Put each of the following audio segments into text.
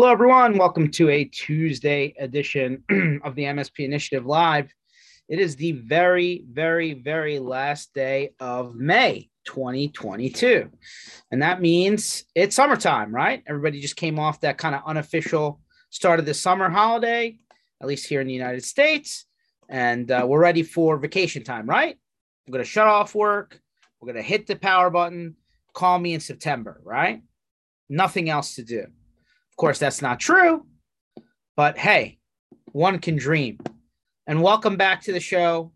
Hello, everyone. Welcome to a Tuesday edition of the MSP Initiative Live. It is the very, very, very last day of May 2022. And that means it's summertime, right? Everybody just came off that kind of unofficial start of the summer holiday, at least here in the United States. And uh, we're ready for vacation time, right? We're going to shut off work. We're going to hit the power button. Call me in September, right? Nothing else to do course, that's not true, but hey, one can dream. And welcome back to the show,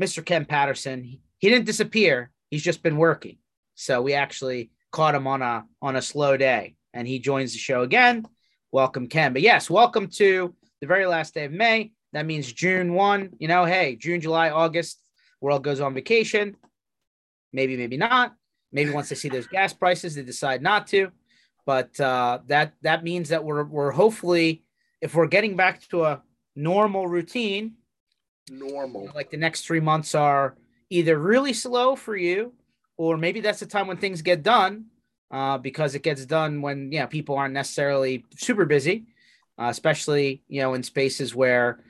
Mr. Ken Patterson. He didn't disappear; he's just been working. So we actually caught him on a on a slow day, and he joins the show again. Welcome, Ken. But yes, welcome to the very last day of May. That means June one. You know, hey, June, July, August, world goes on vacation. Maybe, maybe not. Maybe once they see those gas prices, they decide not to. But uh, that that means that we're we're hopefully, if we're getting back to a normal routine, normal, like the next three months are either really slow for you, or maybe that's the time when things get done, uh, because it gets done when yeah people aren't necessarily super busy, uh, especially you know in spaces where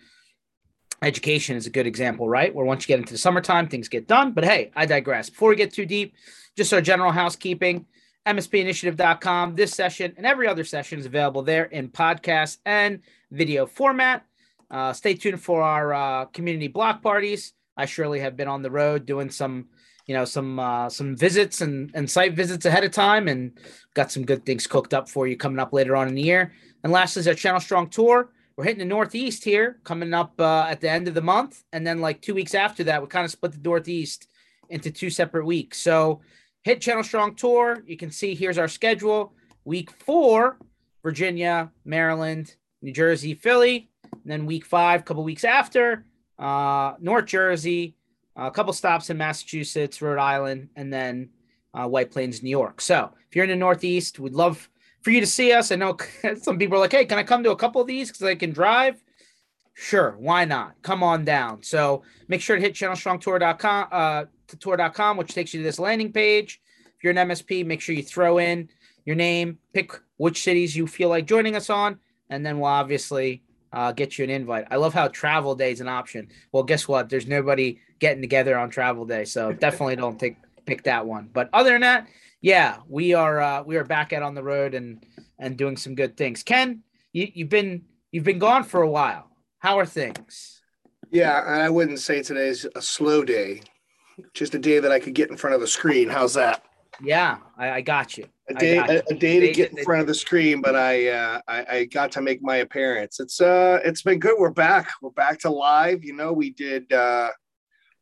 education is a good example, right? Where once you get into the summertime, things get done. But hey, I digress. Before we get too deep, just our general housekeeping. MSPinitiative.com. This session and every other session is available there in podcast and video format. Uh, stay tuned for our uh, community block parties. I surely have been on the road doing some, you know, some uh, some visits and, and site visits ahead of time, and got some good things cooked up for you coming up later on in the year. And lastly, is our Channel Strong tour. We're hitting the Northeast here, coming up uh, at the end of the month, and then like two weeks after that, we kind of split the Northeast into two separate weeks. So hit Channel Strong Tour. You can see here's our schedule. Week four, Virginia, Maryland, New Jersey, Philly. And then week five, a couple weeks after, uh, North Jersey, a couple stops in Massachusetts, Rhode Island, and then uh, White Plains, New York. So if you're in the Northeast, we'd love for you to see us. I know some people are like, hey, can I come to a couple of these because I can drive? Sure, why not? Come on down. So make sure to hit channelstrongtour.com, uh, to tour.com, which takes you to this landing page. If you're an MSP, make sure you throw in your name, pick which cities you feel like joining us on, and then we'll obviously uh, get you an invite. I love how travel day is an option. Well, guess what? There's nobody getting together on travel day, so definitely don't take pick that one. But other than that, yeah, we are uh, we are back out on the road and and doing some good things. Ken, you, you've been you've been gone for a while. How are things? Yeah, I wouldn't say today's a slow day just a day that I could get in front of the screen. How's that? Yeah, I, I got you. A day, a, a, day to get in front of the screen, but I, uh, I, I got to make my appearance. It's uh, it's been good. We're back. We're back to live. You know, we did. Uh,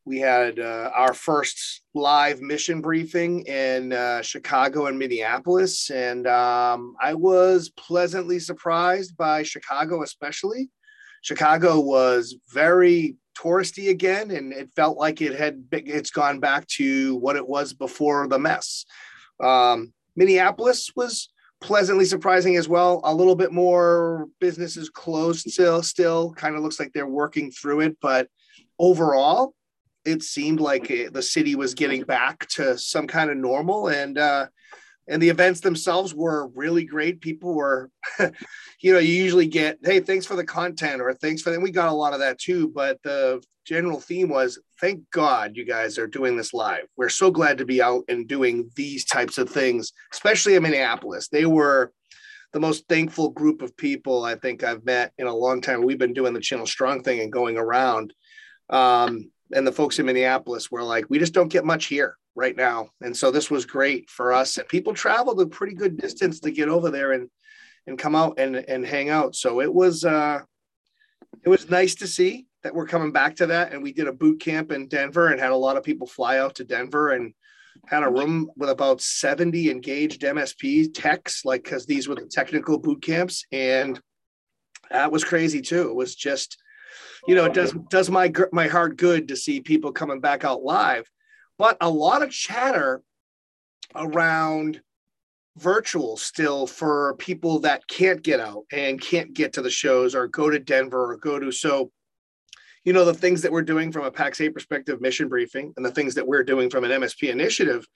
we had uh, our first live mission briefing in uh, Chicago and Minneapolis, and um, I was pleasantly surprised by Chicago, especially. Chicago was very touristy again, and it felt like it had it's gone back to what it was before the mess. Um, Minneapolis was pleasantly surprising as well. A little bit more businesses closed still. Still, kind of looks like they're working through it, but overall, it seemed like the city was getting back to some kind of normal and. Uh, and the events themselves were really great. People were, you know, you usually get, hey, thanks for the content or thanks for that. We got a lot of that too. But the general theme was, thank God you guys are doing this live. We're so glad to be out and doing these types of things, especially in Minneapolis. They were the most thankful group of people I think I've met in a long time. We've been doing the Channel Strong thing and going around. Um, and the folks in Minneapolis were like, we just don't get much here right now. And so this was great for us. And people traveled a pretty good distance to get over there and and come out and and hang out. So it was uh it was nice to see that we're coming back to that. And we did a boot camp in Denver and had a lot of people fly out to Denver and had a room with about 70 engaged MSP techs, like because these were the technical boot camps. And that was crazy too. It was just, you know, it does does my my heart good to see people coming back out live but a lot of chatter around virtual still for people that can't get out and can't get to the shows or go to Denver or go to so you know the things that we're doing from a PAX8 perspective mission briefing and the things that we're doing from an MSP initiative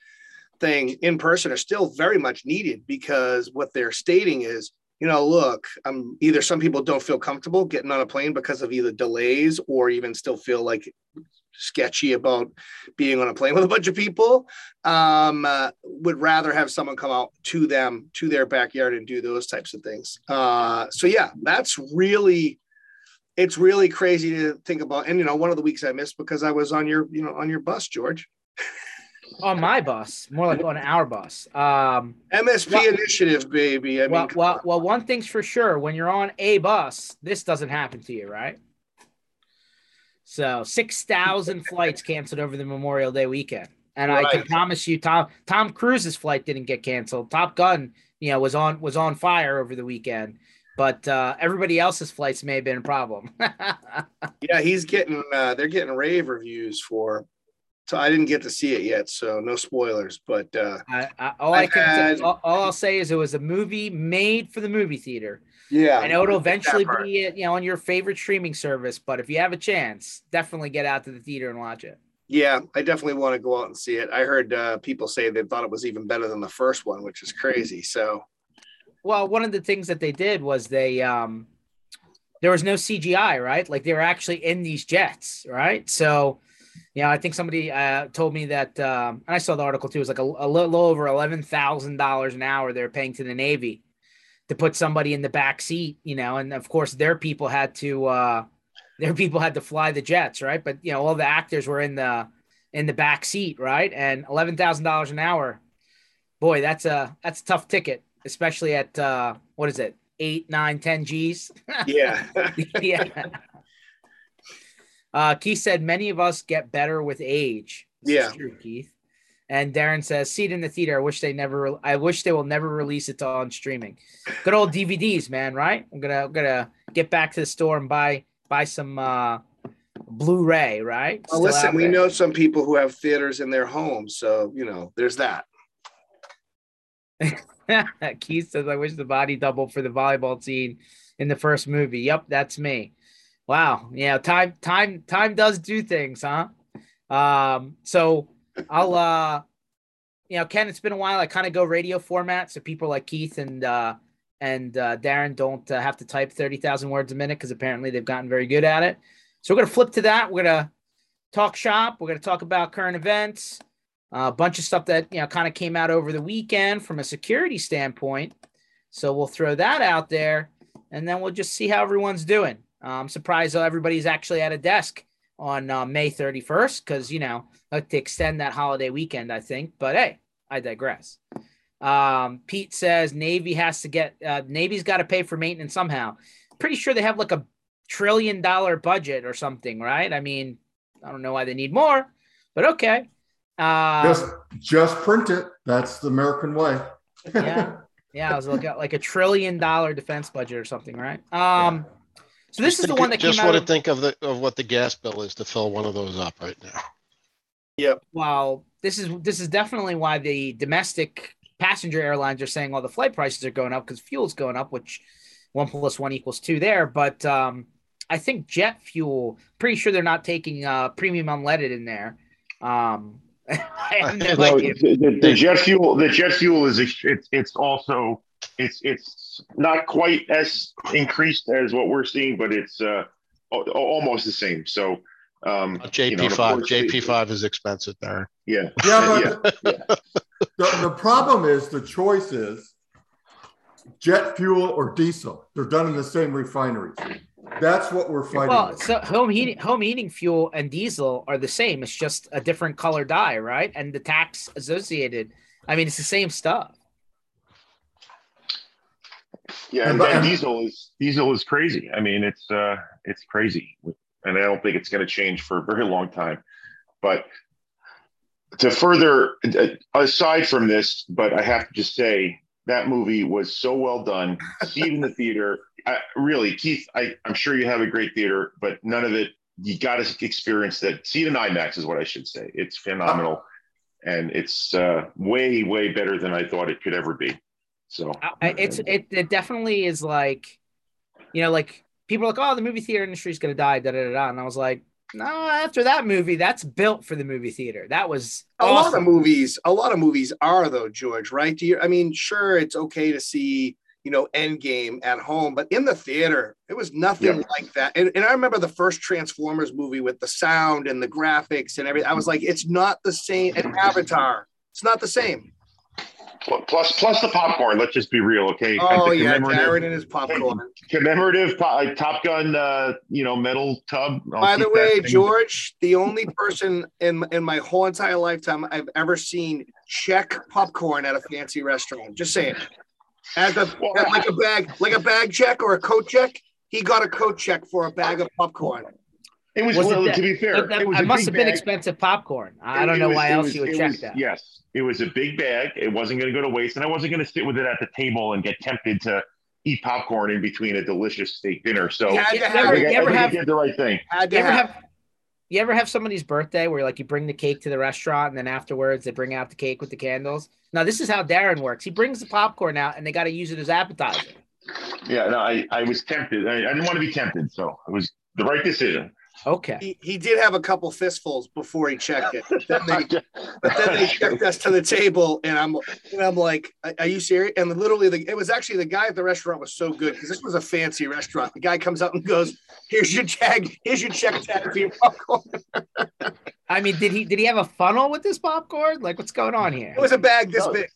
thing in person are still very much needed because what they're stating is you know, look, um, either some people don't feel comfortable getting on a plane because of either delays or even still feel like sketchy about being on a plane with a bunch of people. Um, uh, would rather have someone come out to them to their backyard and do those types of things. Uh, so yeah that's really it's really crazy to think about. And you know one of the weeks i missed because i was on your you know on your bus george. On my bus more like on our bus. Um msp well, initiative baby. I mean well, well one thing's for sure when you're on a bus this doesn't happen to you right so 6,000 flights canceled over the Memorial Day weekend. And right. I can promise you, Tom Tom Cruise's flight didn't get canceled. Top Gun, you know, was on was on fire over the weekend, but uh, everybody else's flights may have been a problem. yeah, he's getting uh, they're getting rave reviews for. So I didn't get to see it yet, so no spoilers. But uh, I, I, all I, I can had... all, all I'll say is it was a movie made for the movie theater. Yeah. I know it'll eventually be you know on your favorite streaming service, but if you have a chance, definitely get out to the theater and watch it. Yeah, I definitely want to go out and see it. I heard uh, people say they thought it was even better than the first one, which is crazy. So, well, one of the things that they did was they um there was no CGI, right? Like they were actually in these jets, right? So, you know, I think somebody uh, told me that, um, and I saw the article too. It was like a, a little over eleven thousand dollars an hour they're paying to the Navy to put somebody in the back seat, you know, and of course their people had to uh their people had to fly the jets, right? But you know, all the actors were in the in the back seat, right? And eleven thousand dollars an hour, boy, that's a that's a tough ticket, especially at uh what is it, eight, nine, ten G's? Yeah. yeah. Uh, Keith said many of us get better with age. This yeah, true, Keith. And Darren says, "See it in the theater. I wish they never. I wish they will never release it on streaming. Good old DVDs, man. Right? I'm gonna I'm gonna get back to the store and buy buy some uh, Blu-ray. Right? Well, listen, we know some people who have theaters in their homes, so you know, there's that. Keith says, "I wish the body double for the volleyball scene in the first movie." Yep, that's me. Wow. Yeah, time time time does do things, huh? Um, so I'll uh you know, Ken, it's been a while. I kind of go radio format, so people like Keith and uh and uh, Darren don't uh, have to type thirty thousand words a minute because apparently they've gotten very good at it. So we're gonna flip to that. We're gonna talk shop. We're gonna talk about current events, a bunch of stuff that you know kind of came out over the weekend from a security standpoint. So we'll throw that out there, and then we'll just see how everyone's doing. Uh, I'm surprised everybody's actually at a desk on uh, May 31st because you know like to extend that holiday weekend, I think. But hey, I digress. Um, Pete says Navy has to get uh, Navy's got to pay for maintenance somehow. Pretty sure they have like a trillion dollar budget or something, right? I mean, I don't know why they need more, but okay. Uh, just just print it. That's the American way. yeah, yeah. I was looking at like a trillion dollar defense budget or something, right? Um. Yeah. So this is the one that just want to of, think of the of what the gas bill is to fill one of those up right now. Yep. Well, this is this is definitely why the domestic passenger airlines are saying all the flight prices are going up because fuel's going up, which one plus one equals two there. But um, I think jet fuel, pretty sure they're not taking uh, premium unleaded in there. Um, no the, the, jet fuel, the jet fuel is it's it's also it's it's not quite as increased as what we're seeing, but it's uh, almost the same. So um, JP five, JP five is expensive there. Yeah, yeah, but yeah. The, the problem is the choice is jet fuel or diesel. They're done in the same refineries. That's what we're fighting. Well, with. so home heating, home heating fuel and diesel are the same. It's just a different color dye, right? And the tax associated. I mean, it's the same stuff. Yeah, and, and diesel is diesel is crazy. I mean, it's uh, it's crazy and I don't think it's going to change for a very long time. But to further, aside from this, but I have to just say that movie was so well done. See it in the theater. I, really, Keith, I, I'm sure you have a great theater, but none of it, you got to experience that. See it in IMAX is what I should say. It's phenomenal. And it's uh, way, way better than I thought it could ever be. So it's it, it definitely is like, you know, like people are like, oh, the movie theater industry is going to die, da, da da da. And I was like, no, after that movie, that's built for the movie theater. That was a lot of movies. A lot of movies are though, George. Right? Do you? I mean, sure, it's okay to see you know, Endgame at home, but in the theater, it was nothing Yeah. like that. And, and I remember the first Transformers movie with the sound and the graphics and everything. I was like, it's not the same. And Avatar, it's not the same. Pl- Plus, plus the popcorn. Let's just be real, okay? Oh yeah, Darren and his popcorn. commemorative like Top Gun, uh, you know, metal tub. I'll By the way. George, the only person in in my whole entire lifetime I've ever seen check popcorn at a fancy restaurant. Just saying, as a Well, as like a bag, like a bag check or a coat check. He got a coat check for a bag of popcorn. It was, Was it well, that- to be fair, That, it was it must big have been bag. expensive popcorn. I It- don't know was- why else was- you would it check was- that. Yes, it was a big bag. It wasn't going to go to waste, and I wasn't going to sit with it at the table and get tempted to eat popcorn in between a delicious steak dinner. So You had You to I have ever- think. I, ever I have- did the right thing. Had to You ever have. have you ever have somebody's birthday where like you bring the cake to the restaurant and then afterwards they bring out the cake with the candles? Now this is how Darren works. He brings the popcorn out and they got to use it as appetizer. Yeah, no, I, I was tempted. I, I didn't want to be tempted, so it was the right decision. Okay. He, he did have a couple fistfuls before he checked it. But then they, but then they checked us to the table, and I'm and I'm like, "Are- "Are you serious?" And literally, the, it was actually the guy at the restaurant was so good because this was a fancy restaurant. The guy comes out and goes, "Here's your tag. Here's your check tag for your popcorn." I mean, did he did he have a funnel with this popcorn? Like, what's going on here? It was a bag this No. big.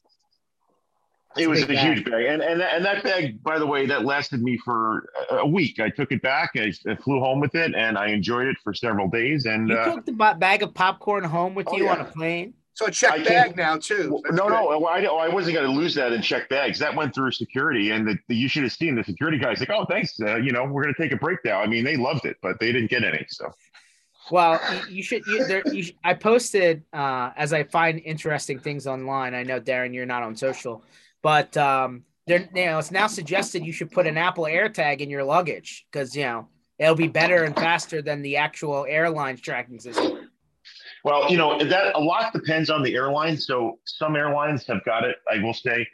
It was a bag. huge bag, and and that, and that bag, by the way, that lasted me for a- a week. I took it back, I, I flew home with it, and I enjoyed it for several days. And You uh, took the bag of popcorn home with Oh, you yeah. on a plane. So a check I bag now too. That's no, good. no, I, I wasn't going to lose that in check bags. That went through security, and the, the, you should have seen the security guys like, "Oh, thanks, uh, you know, we're going to take a break now." I mean, they loved it, but they didn't get any. So Well, you, you should. You, there, you sh I posted uh, as I find interesting things online. I know Darren, you're not on social, but um, there, you know, it's now suggested you should put an Apple AirTag in your luggage because you know it'll be better and faster than the actual airline's tracking system. Well, you know, that a lot depends on the airline. So some airlines have got it. I will say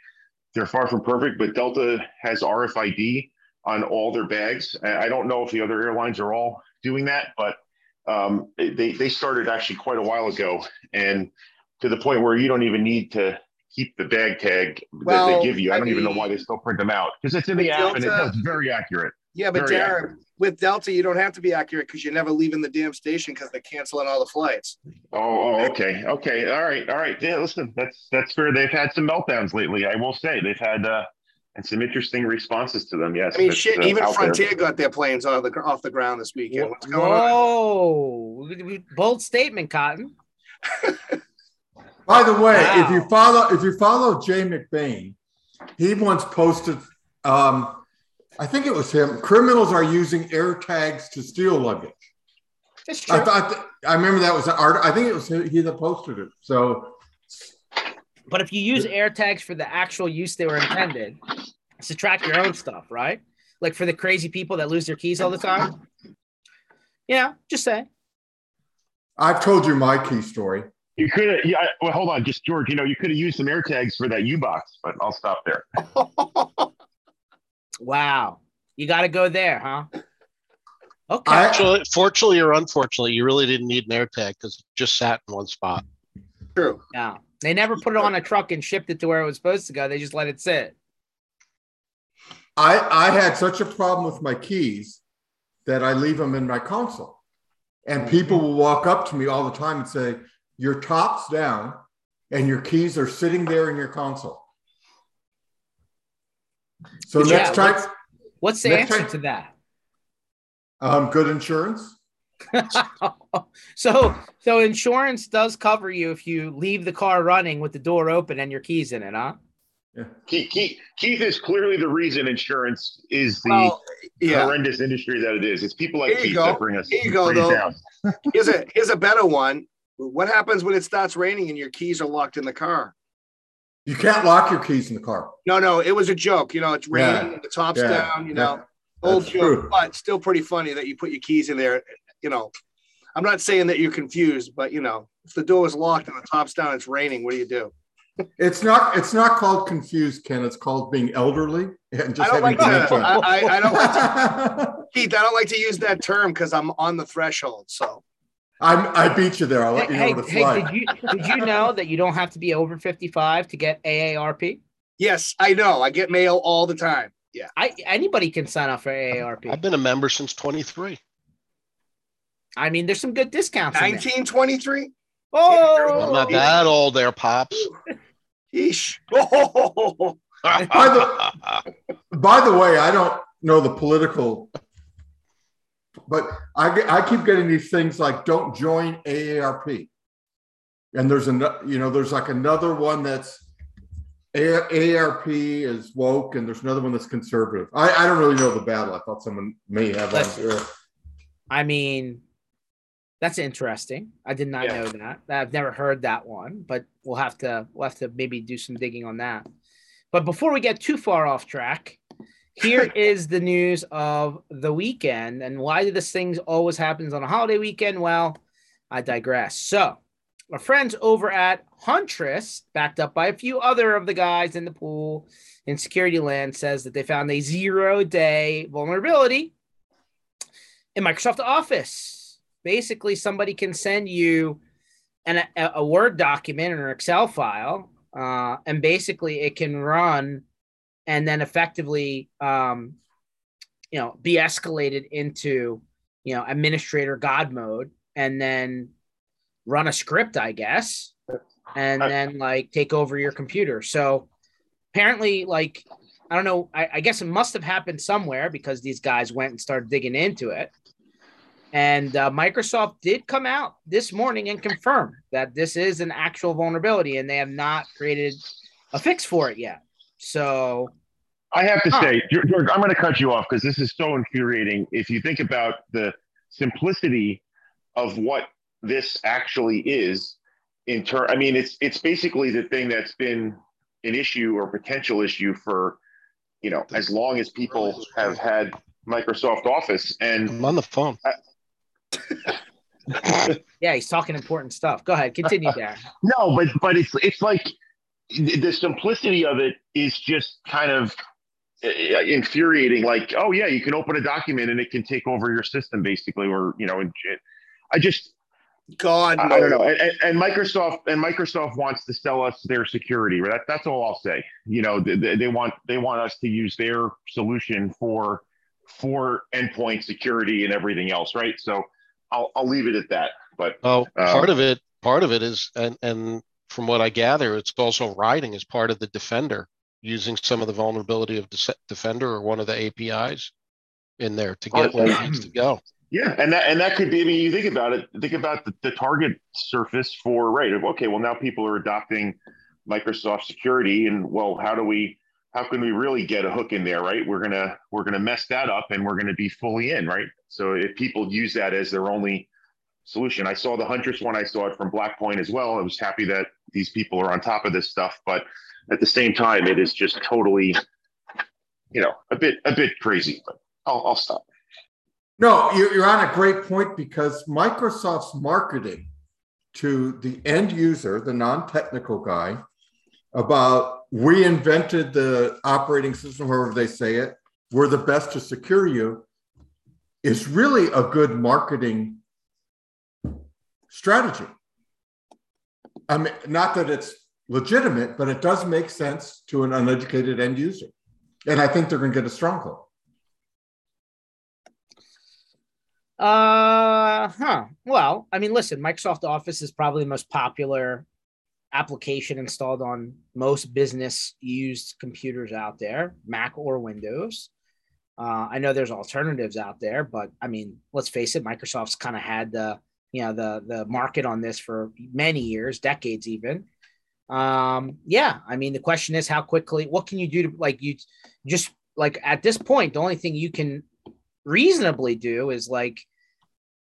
they're far from perfect, but Delta has RFID on all their bags. I don't know if the other airlines are all doing that, but um, they, they started actually quite a while ago and to the point where you don't even need to keep the bag tag that they give you. I I don't even know why they still print them out because it's in the With app and it, Delta- it's very accurate. Yeah, but Very Darren, with Delta, you don't have to be accurate because you're never leaving the damn station because they're canceling all the flights. Oh, oh, okay, okay, all right, all right. Yeah, listen, that's that's fair. They've had some meltdowns lately. I will say they've had uh, and some interesting responses to them. Yes, I mean, shit. uh, Even out there. Frontier got their planes off the off the ground this weekend. What's going on? Whoa! Bold statement, Cotton. By the way, if you follow if you follow Jay McBain, he once posted. Um, I think it was him. Criminals are using air tags to steal luggage. It's true. I thought I remember that was an art. I think it was he that posted it. So But if you use air tags for the actual use they were intended, it's to track your own stuff, right? Like for the crazy people that lose their keys all the time. Yeah, just say. I've told you my key story. You could have, yeah. Well, hold on, just George. You know, you could have used some air tags for that U box, but I'll stop there. Wow. You got to go there, huh? Okay. I, Fortunately, fortunately or unfortunately, you really didn't need an air tag because it just sat in one spot. True. yeah. They never put it on a truck and shipped it to where it was supposed to go. They just let it sit. I I had such a problem with my keys that I leave them in my console, and people will walk up to me all the time and say, "Your top's down, and your keys are sitting there in your console." So Yeah, next time, what's- What's the answer time- to that? um, good insurance. so so insurance does cover you if you leave the car running with the door open and your keys in it, huh? Keith, Keith, Keith is clearly the reason insurance is the Well, yeah. horrendous industry that it is. It's people like Keith go. that bring us Here go, bring us down. Here's a here's a better one. What happens when it starts raining and your keys are locked in the car? You can't lock your keys in the car. No, no, it was a joke. You know, it's raining, Yeah. the top's Yeah. down. You know, Yeah. old That's joke, true. but still pretty funny that you put your keys in there. You know, I'm not saying that you're confused, but you know, if the door is locked and the top's down, it's raining. What do you do? It's not. It's not called confused, Ken. It's called being elderly and just like having to. dementia. I, I, I don't like to, Keith. I don't like to use that term because I'm on the threshold. So I'm, I beat you there. I'll let you know Hey, what it's hey, like. did you did you know that you don't have to be over 55 to get AARP? Yes, I know. I get mail all the time. Yeah. I anybody can sign up for AARP. I've been a member since 23. I mean, there's some good discounts. in there. 1923. Oh, I'm not that old there, pops. Yeesh. Oh, By the way, I don't know the political, but I, I keep getting these things like don't join AARP. And there's an, you know, there's like another one that's AARP is woke and there's another one that's conservative. I, I don't really know the battle. I thought someone may have on here. I mean, that's interesting. I did not Yeah. know that. I've never heard that one, but we'll have to we'll have to maybe do some digging on that. But before we get too far off track, here is the news of the weekend. And why do this thing always happens on a holiday weekend? Well, I digress. So our friends over at Huntress, backed up by a few other of the guys in the pool in security land, says that they found a zero day vulnerability in Microsoft Office. Basically, somebody can send you an, a, a Word document or an Excel file, uh, and basically it can run and then effectively, um, you know, be escalated into, you know, administrator God mode, and then run a script, I guess, and I- then like take over your computer. So apparently, like, I don't know, I, I guess it must have happened somewhere because these guys went and started digging into it. And uh, Microsoft did come out this morning and confirm that this is an actual vulnerability and they have not created a fix for it yet. So, I have to Huh. say, George, George, I'm going to cut you off because this is so infuriating. If you think about the simplicity of what this actually is, in turn, I mean, it's it's basically the thing that's been an issue or potential issue for, you know, as long as people have had Microsoft Office, and I'm on the phone. yeah, he's talking important stuff. Go ahead, continue, Darren. No, but but it's it's like the simplicity of it is just kind of infuriating. Like, oh yeah, you can open a document and it can take over your system basically, or you know, and it- I just God, I, no. I don't know. And, and- and Microsoft and Microsoft wants to sell us their security. That, that's all I'll say. You know, they, they they want they want us to use their solution for for endpoint security and everything else, right? So I'll I'll leave it at that. But Oh, Uh, part of it, part of it is, and and from what I gather, it's also writing as part of the Defender, using some of the vulnerability of Defender or one of the APIs in there to get where it needs to go. Yeah, and that and that could be. I mean, you think about it. Think about the, the target surface for right. Okay, well now people are adopting Microsoft security, and well, how do we? How can we really get a hook in there? Right, we're gonna we're gonna mess that up, and we're gonna be fully in. Right. So if people use that as their only solution, I saw the Huntress one. I saw it from Blackpoint as well. I was happy that these people are on top of this stuff, but at the same time, it is just totally, you know, a bit a bit crazy. But I'll, I'll stop. No, you're, on a great point because Microsoft's marketing to the end user, the non technical guy, about we invented the operating system, however they say it, we're the best to secure you, is really a good marketing strategy. I mean, not that it's legitimate, but it does make sense to an uneducated end user. And I think they're going to get a stronghold. Uh huh. Well, I mean, listen, Microsoft Office is probably the most popular application installed on most business used computers out there, Mac or Windows. Uh, I know there's alternatives out there, but I mean, let's face it, Microsoft's kind of had the you know the the market on this for many years, decades even. Um, yeah, I mean, the question is how quickly. What can you do to like you just like at this point? The only thing you can reasonably do is like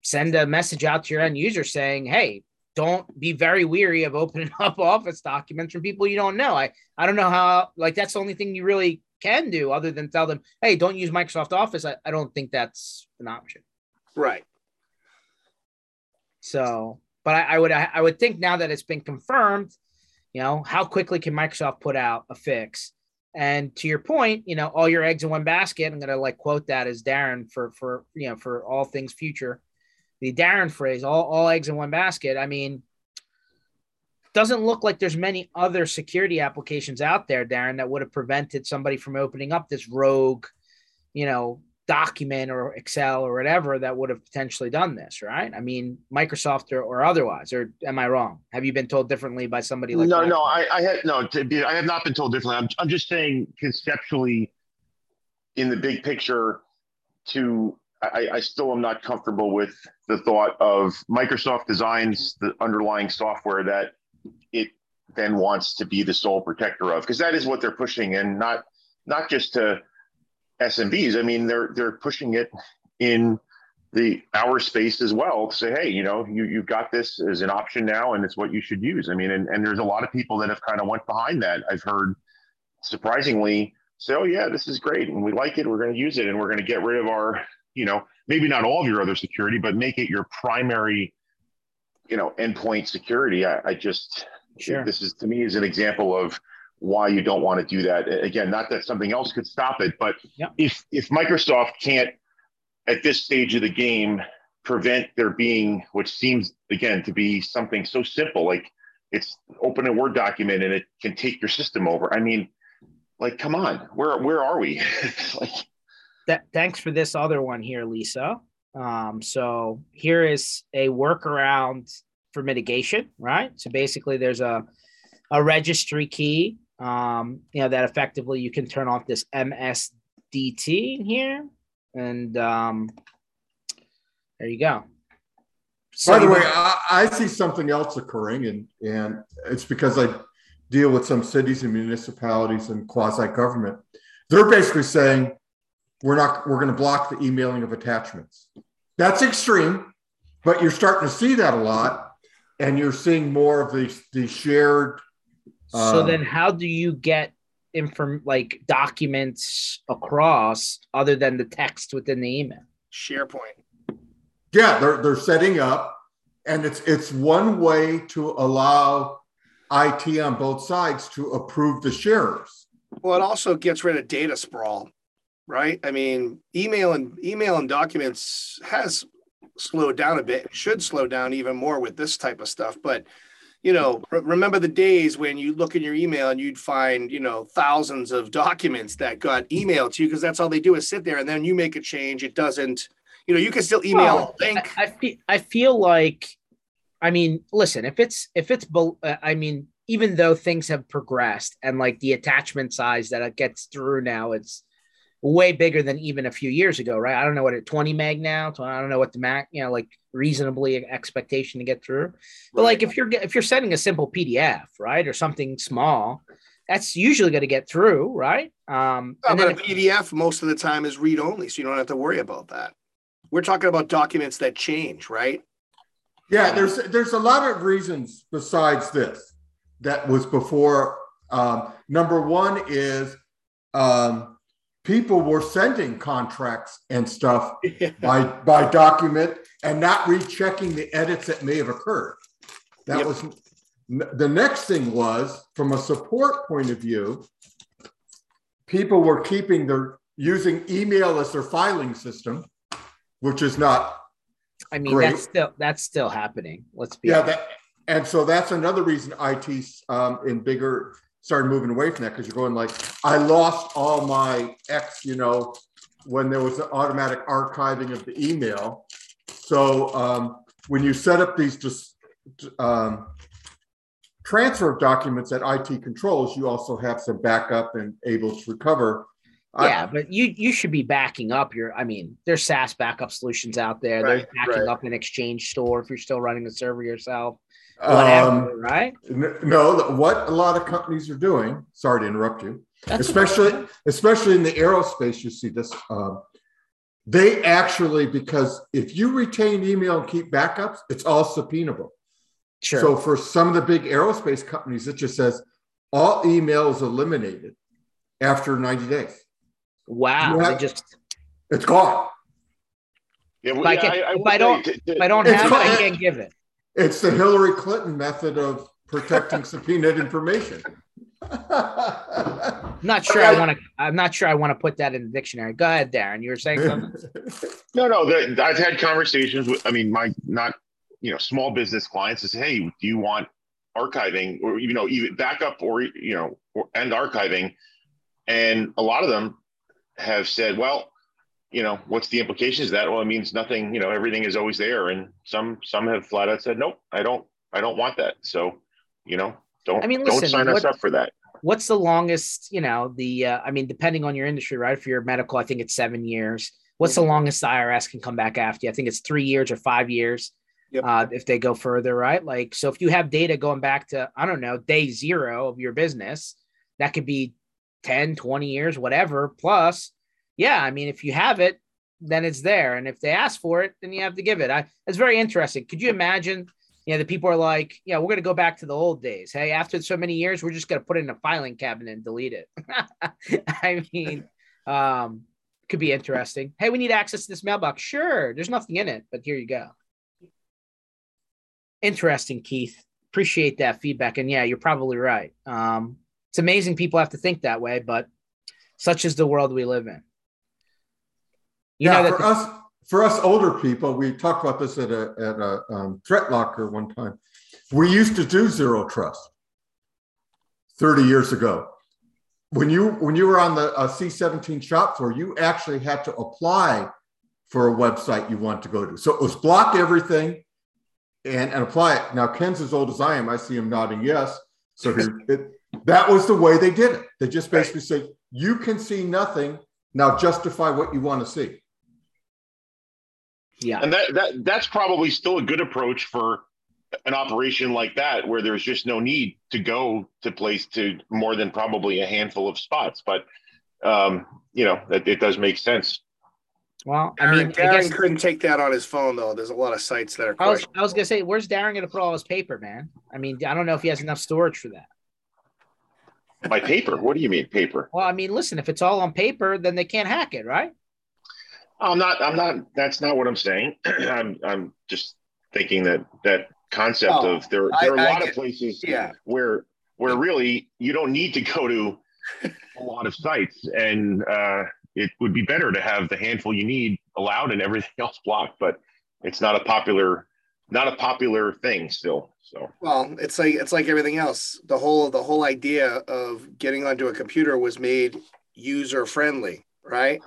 send a message out to your end user saying, "Hey, don't be very weary of opening up Office documents from people you don't know." I I don't know how like that's the only thing you really can do other than tell them, "Hey, don't use Microsoft Office." I, I don't think that's an option. Right. So, but I, I would I would think now that it's been confirmed, you know, how quickly can Microsoft put out a fix? And to your point, you know, all your eggs in one basket. I'm gonna like quote that as Darren for for you know for all things future. The Darren phrase, all all eggs in one basket. I mean, doesn't look like there's many other security applications out there, Darren, that would have prevented somebody from opening up this rogue, you know, document or Excel or whatever that would have potentially done this, right? I mean, Microsoft or, or otherwise, or am I wrong? Have you been told differently by somebody like No, no, I, I had no, be, I have not been told differently. I'm, I'm just saying conceptually in the big picture to I, I, still am not comfortable with the thought of Microsoft designs the underlying software that it then wants to be the sole protector of, because that is what they're pushing, and not not just to SMBs. I mean, they're they're pushing it in the our space as well to say, hey, you know, you you've got this as an option now, and it's what you should use. I mean, and, and there's a lot of people that have kind of went behind that. I've heard surprisingly say, oh yeah, this is great, and we like it. We're going to use it, and we're going to get rid of our, you know, maybe not all of your other security, but make it your primary, you know, endpoint security. I, I just sure. this is to me is an example of why you don't want to do that. Again, not that something else could stop it, but yep. if if Microsoft can't at this stage of the game prevent there being which seems again to be something so simple like it's open a word document and it can take your system over i mean like come on where where are we like that thanks for this other one here lisa um, so here is a workaround for mitigation right so basically there's a a registry key um, you know, that effectively you can turn off this MSDT here. And um, there you go. So, By the way, I, I, see something else occurring, and, and it's because I deal with some cities and municipalities and quasi government. They're basically saying we're not we're going to block the emailing of attachments. That's extreme, but you're starting to see that a lot, and you're seeing more of the the shared so um, then, how do you get inform like documents across other than the text within the email? SharePoint. Yeah, they're they're setting up, and it's it's one way to allow IT on both sides to approve the sharers. Well, it also gets rid of data sprawl, right? I mean, email and email and documents has slowed down a bit. Should slow down even more with this type of stuff, but you know, remember the days when you look in your email and you'd find, you know, thousands of documents that got emailed to you because that's all they do is sit there and then you make a change. It doesn't, you know, you can still email well, a link. I, I, feel, I feel like, I mean, listen, if it's, if it's, uh, I mean, even though things have progressed and like the attachment size that it gets through now, it's, way bigger than even a few years ago, right? I don't know what at 20 meg now. I don't know what the Mac, you know, like reasonably expectation to get through. But right. like if you're if you're sending a simple PDF, right, or something small, that's usually going to get through, right? Um, and but a PDF most of the time is read only, so you don't have to worry about that. We're talking about documents that change, right? Yeah, there's there's a lot of reasons besides this that was before. Um, number one is um, people were sending contracts and stuff yeah. by by document and not rechecking the edits that may have occurred. That yep. was the next thing was from a support point of view, people were keeping their using email as their filing system, which is not. I mean, great. that's still that's still happening. Let's be yeah, that, and so that's another reason IT um, in bigger started moving away from that because you're going like, I lost all my X, you know, when there was an automatic archiving of the email. So um, when you set up these just um, transfer of documents that IT controls, you also have some backup and able to recover. Yeah, I, but you you should be backing up your. I mean, there's SaaS backup solutions out there. Right, there's backing right. up an Exchange store if you're still running the server yourself whatever, um, right? No, what a lot of companies are doing. Sorry to interrupt you. That's especially, especially in the aerospace, you see this. Um, they actually, because if you retain email and keep backups, it's all subpoenable. Sure. So for some of the big aerospace companies, it just says all emails eliminated after 90 days. Wow. Have, just it's gone. Yeah, well, if, yeah, I, I, if I, don't, if I don't have it, I can't give it. It's the Hillary Clinton method of protecting subpoenaed information. I'm not sure I, I want to. I'm not sure I want to put that in the dictionary. Go ahead, Darren. You were saying something. no, no. The, I've had conversations with. I mean, my not you know small business clients is, hey, do you want archiving or you know even backup or you know or, and archiving and a lot of them have said well you know what's the implications of that well it means nothing you know everything is always there and some some have flat out said nope i don't i don't want that so you know don't i mean listen, don't sign what, us up for that what's the longest you know the uh, i mean depending on your industry right if you're medical i think it's seven years what's the mm-hmm. longest the irs can come back after you i think it's three years or five years Yep. Uh, if they go further, right? Like, so if you have data going back to, I don't know, day zero of your business, that could be 10, 20 years, whatever. Plus, yeah, I mean, if you have it, then it's there. And if they ask for it, then you have to give it. I, it's very interesting. Could you imagine? You know, the people are like, yeah, we're going to go back to the old days. Hey, after so many years, we're just going to put it in a filing cabinet and delete it. I mean, um, could be interesting. Hey, we need access to this mailbox. Sure, there's nothing in it, but here you go. Interesting, Keith. Appreciate that feedback. And yeah, you're probably right. Um, it's amazing people have to think that way, but such is the world we live in. You yeah, for the- us, for us older people, we talked about this at a at a um, ThreatLocker one time. We used to do zero trust 30 years ago. When you when you were on the uh, C17 shop floor, you actually had to apply for a website you want to go to. So it was block everything and, and apply it. Now, Ken's as old as I am. I see him nodding yes. So it, that was the way they did it. They just basically right. say, you can see nothing. Now justify what you want to see. Yeah. And that, that that's probably still a good approach for an operation like that where there's just no need to go to place to more than probably a handful of spots. But um, you know, it, it does make sense. Well, I mean, Darren I guess, couldn't take that on his phone though. There's a lot of sites that are. I was, I was gonna say, where's Darren gonna put all his paper, man? I mean, I don't know if he has enough storage for that. My paper? What do you mean paper? Well, I mean, listen, if it's all on paper, then they can't hack it, right? I'm not. I'm not. That's not what I'm saying. I'm. I'm just thinking that that concept oh, of there. There are a lot I, of places yeah. where where really you don't need to go to a lot of sites and. uh it would be better to have the handful you need allowed and everything else blocked. But it's not a popular, not a popular thing still. So well, it's like it's like everything else. The whole the whole idea of getting onto a computer was made user friendly, right?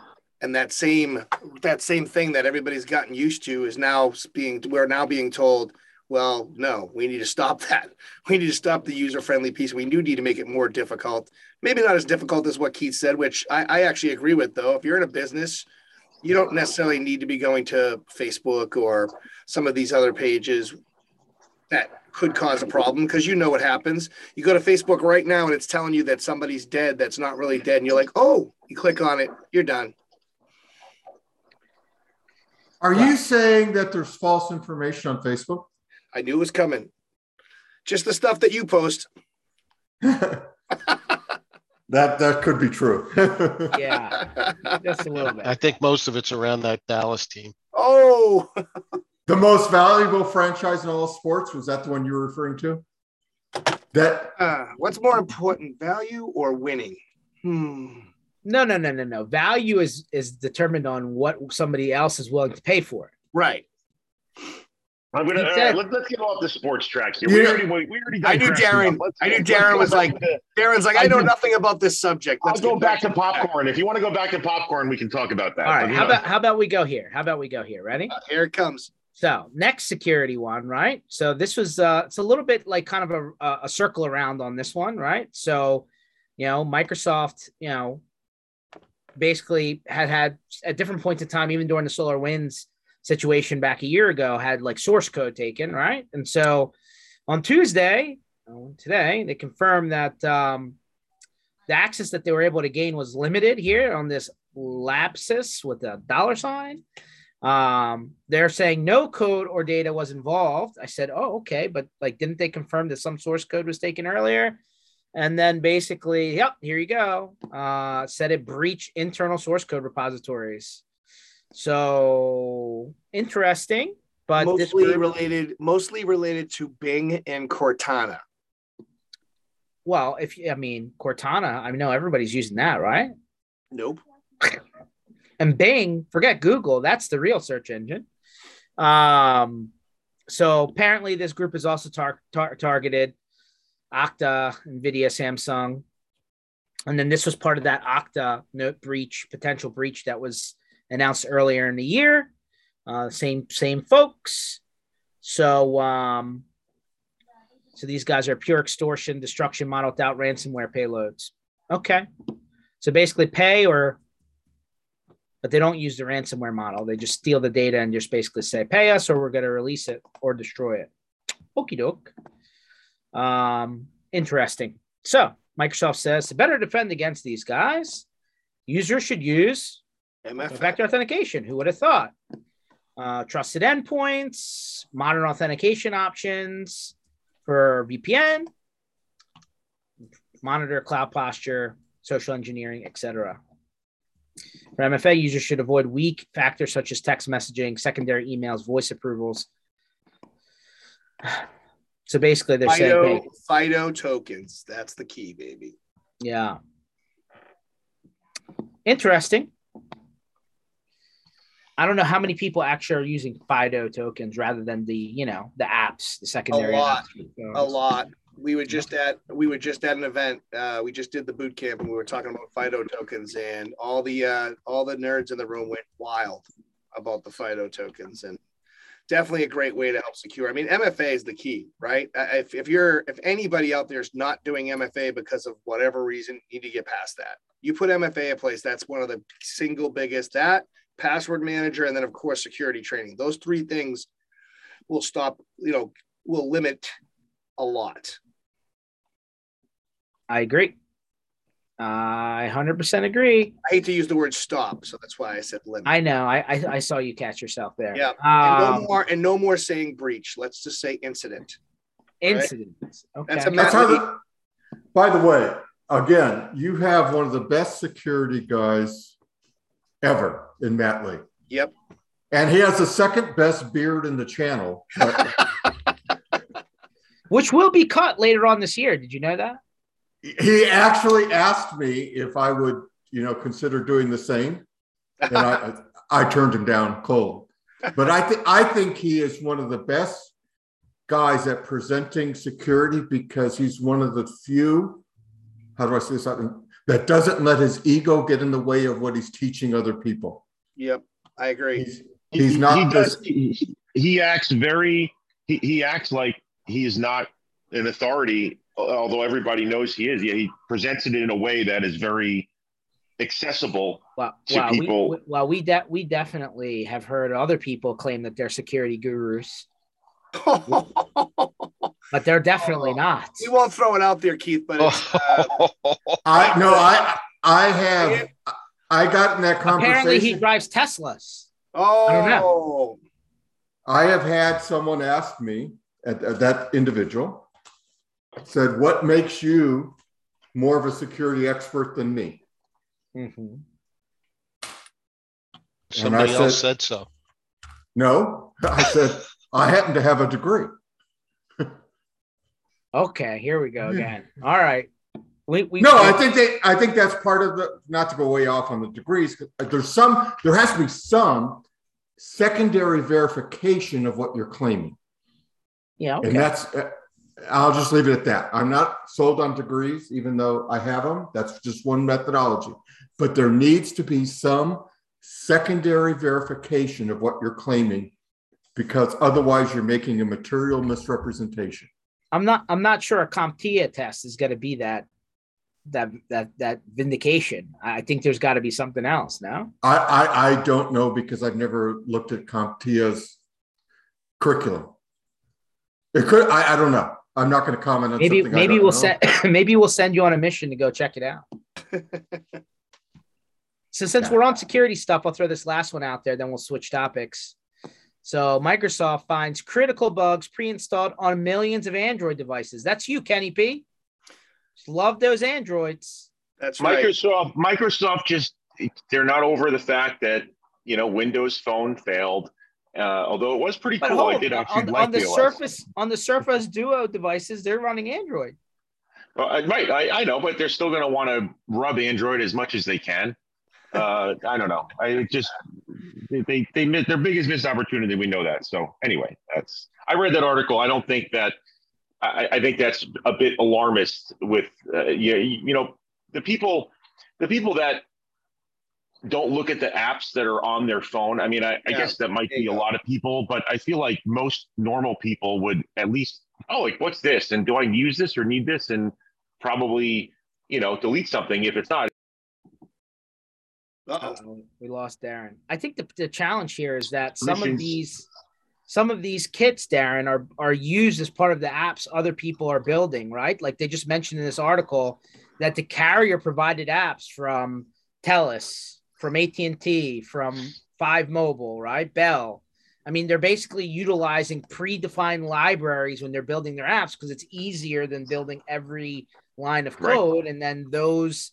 And that same that same thing that everybody's gotten used to is now being we're now being told well, no, we need to stop that. We need to stop the user friendly piece. We do need to make it more difficult. Maybe not as difficult as what Keith said, which I, I actually agree with, though. If you're in a business, you don't necessarily need to be going to Facebook or some of these other pages that could cause a problem because you know what happens. You go to Facebook right now and it's telling you that somebody's dead that's not really dead. And you're like, oh, you click on it, you're done. Are you saying that there's false information on Facebook? I knew it was coming. Just the stuff that you post. that that could be true. yeah, just a little bit. I think most of it's around that Dallas team. Oh, the most valuable franchise in all sports was that the one you were referring to? That uh, what's more important, value or winning? Hmm. No, no, no, no, no. Value is is determined on what somebody else is willing to pay for it. Right. I'm gonna uh, let, us get off the sports track here. We already, we already. I knew Darren. I knew Darren was like. Darren's like, I know nothing about this subject. Let's I'll go back, back to popcorn. That. If you want to go back to popcorn, we can talk about that. All right. How know. about how about we go here? How about we go here? Ready? Uh, here it comes. So next security one, right? So this was uh, it's a little bit like kind of a a circle around on this one, right? So, you know, Microsoft, you know, basically had had at different points in time, even during the SolarWinds situation back a year ago had like source code taken, right? And so on Tuesday, today, they confirmed that um, the access that they were able to gain was limited here on this lapsus with a dollar sign. Um, they're saying no code or data was involved. I said, oh, okay, but like, didn't they confirm that some source code was taken earlier? And then basically, yep, here you go. Uh, said it breached internal source code repositories. So interesting, but mostly group, related, mostly related to Bing and Cortana. Well, if I mean Cortana, I know everybody's using that, right? Nope. and Bing, forget Google. That's the real search engine. Um, so apparently, this group is also tar- tar- targeted. Okta, Nvidia, Samsung. And then this was part of that Okta note breach, potential breach that was announced earlier in the year. Uh, same same folks. So um, so these guys are pure extortion, destruction model without ransomware payloads. Okay. So basically pay or but they don't use the ransomware model. They just steal the data and just basically say, pay us or we're going to release it or destroy it. Okie doke. Um, interesting. So Microsoft says to better defend against these guys, users should use MFA. factor authentication. Who would have thought? Uh, trusted endpoints, modern authentication options for VPN, monitor cloud posture, social engineering, etc. For MFA, users should avoid weak factors such as text messaging, secondary emails, voice approvals. So basically, they're Fido, saying, hey, Fido tokens. That's the key, baby. yeah. Interesting. I don't know how many people actually are using Fido tokens rather than the, you know, the apps, the secondary A lot. apps. A lot. We were just at we were just at an event. Uh, we just did the boot camp and we were talking about Fido tokens and all the uh, all the nerds in the room went wild about the Fido tokens and definitely a great way to help secure. I mean, MFA is the key, right? If, if you're if anybody out there is not doing MFA because of whatever reason, you need to get past that. You put MFA in place, that's one of the single biggest that password manager and then of course security training. Those three things will stop, you know, will limit a lot. I agree. I 100% agree. I hate to use the word stop, so that's why I said limit. I know. I, I, I saw you catch yourself there. Yeah. and no Um, more and no more saying breach. Let's just say incident. incidents. Okay. That's a That's how the, by the way, again, you have one of the best security guys ever in Matt Lee. Yep. And he has the second best beard in the channel. But Which will be cut later on this year. Did you know that? He actually asked me if I would, you know, consider doing the same. And I, I turned him down cold. But I think I think he is one of the best guys at presenting security because he's one of the few, how do I say something, that doesn't let his ego get in the way of what he's teaching other people. Yep. I agree. He's, he's he, not he does. this- He, he acts very. He, he acts like he is not an authority, although everybody knows he is. Yeah, he presents it in a way that is very accessible. Well, To well, we, people- we, well, we de- we definitely have heard other people claim that they're security gurus, but they're definitely Oh. not. we won't throw it out there, Keith, but it's, uh, I no, I I have I got in that conversation. Apparently, he drives Teslas. oh, don't know. I have had someone ask me, at, at that individual said, What makes you more of a security expert than me? Mhm. Somebody I else said- said so. No, I said, I happen to have a degree. Okay, here we go again. All right. We, we No, I think they, I think that's part of the, not to go way off on the degrees. There's some, there has to be some secondary verification of what you're claiming. yeah. And that's, uh, I'll just leave it at that. I'm not sold on degrees, even though I have them. That's just one methodology. But there needs to be some secondary verification of what you're claiming because otherwise you're making a material misrepresentation. I'm not. I'm not sure a CompTIA test is going to be that that that that vindication. I think there's got to be something else. No. I, I, I don't know because I've never looked at CompTIA's curriculum. It could, I, I don't know. I'm not going to comment on Maybe something I maybe don't we'll know. send maybe we'll send you on a mission to go check it out. so since we're on security stuff, I'll throw this last one out there. Then we'll switch topics. So Microsoft finds critical bugs pre-installed on millions of Android devices. That's you, Kenny P. Love those Androids. That's right. Microsoft. Microsoft just they're not over the fact that you know Windows Phone failed. Uh, although it was pretty But cool. hold I did actually on, like on the. Surface on the Surface Duo devices, they're running Android. Well, I- right, I, I know, but they're still going to want to rub Android as much as they can. Uh, I don't know. I just they they, they miss their biggest missed opportunity. We know that. So anyway, that's I read that article. I don't think that I, I think that's a bit alarmist. With uh, you, you know, the people, the people that don't look at the apps that are on their phone. I mean, I, I guess that might be a lot of people, but I feel like most normal people would at least, oh, like what's this? And do I use this or need this? And probably, you know, delete something if it's not. Uh-oh. We lost Darren. I think the, the challenge here is that some of these some of these kits, Darren, are are used as part of the apps other people are building, right? Like they just mentioned in this article that the carrier provided apps from Telus, from AT&T, from Five Mobile, right? Bell. I mean, they're basically utilizing predefined libraries when they're building their apps because it's easier than building every line of code. Right. And then those,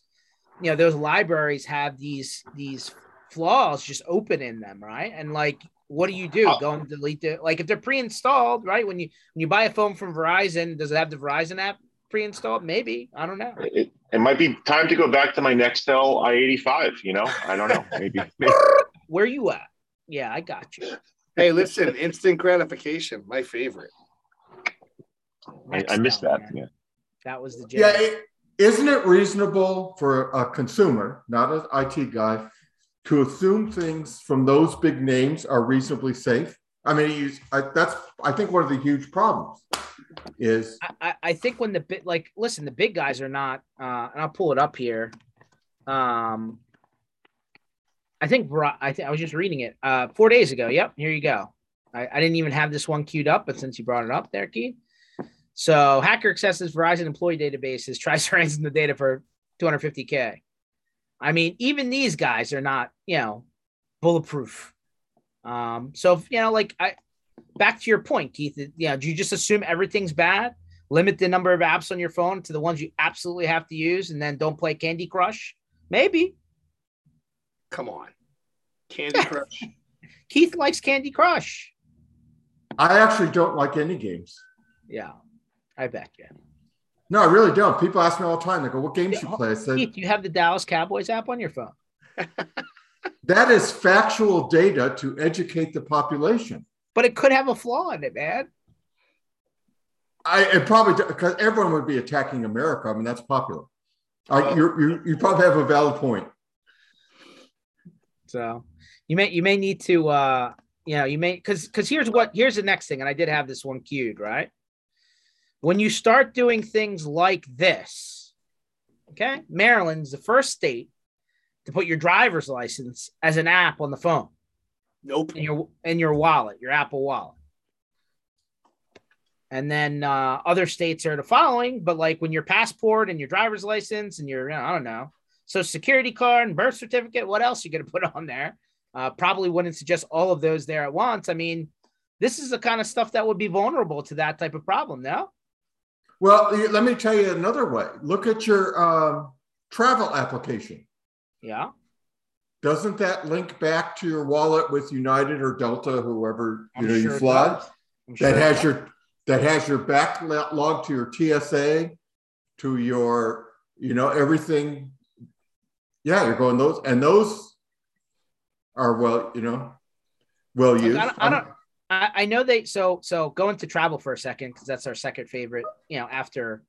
you know, those libraries have these these flaws just open in them, right? And like, what do you do? Uh, Go and delete it. Like if they're pre-installed, right? When you when you buy a phone from Verizon, does it have the Verizon app pre-installed? Maybe. I don't know. It, it might be time to go back to my Nextel i85. You know, I don't know. Maybe. maybe. Where you at? Yeah, I got you. Hey, listen, instant gratification, my favorite. I, I missed that. Man. Yeah. That was the jam. yeah. It, isn't it reasonable for a consumer, not an IT guy, to assume things from those big names are reasonably safe? I mean, I, that's I think one of the huge problems is I, I think when the bit like listen, the big guys are not, uh, and I'll pull it up here. Um, I think I think I was just reading it uh, four days ago. Yep, here you go. I, I didn't even have this one queued up, but since you brought it up there, Keith. So hacker accesses Verizon employee databases, tries to ransom the data for 250k. I mean, even these guys are not, you know, bulletproof. Um, so you know, like I back to your point, Keith, you know, do you just assume everything's bad? Limit the number of apps on your phone to the ones you absolutely have to use, and then don't play Candy Crush? Maybe. Come on. Candy Crush. Keith likes Candy Crush. I actually don't like any games. Yeah, I bet you. No, I really don't. People ask me all the time. They go, "What games you play?" I said, Keith, you have the Dallas Cowboys app on your phone. that is factual data to educate the population but it could have a flaw in it, man. I it probably because everyone would be attacking America. I mean, that's popular. I, you you you probably have a valid point. So you may you may need to uh you know you may because because here's what here's the next thing, and I did have this one queued right. When you start doing things like this, okay, Maryland's the first state to put your driver's license as an app on the phone. Nope. In your in your wallet, your Apple Wallet. And then uh, other states are the following, but like when your passport and your driver's license and your I don't know, social security card and birth certificate, what else you gonna put on there? Uh, probably wouldn't suggest all of those there at once. I mean, this is the kind of stuff that would be vulnerable to that type of problem. No. Well, let me tell you another way. Look at your um, travel application. Yeah doesn't that link back to your wallet with United or Delta, whoever you I'm know sure you fly? That has your that has your backlog to your TSA, to your you know everything. Yeah, you're going those, and those are well, you know, well used. I don't, I, don't, I, I know they so so going to travel for a second because that's our second favorite. You know, after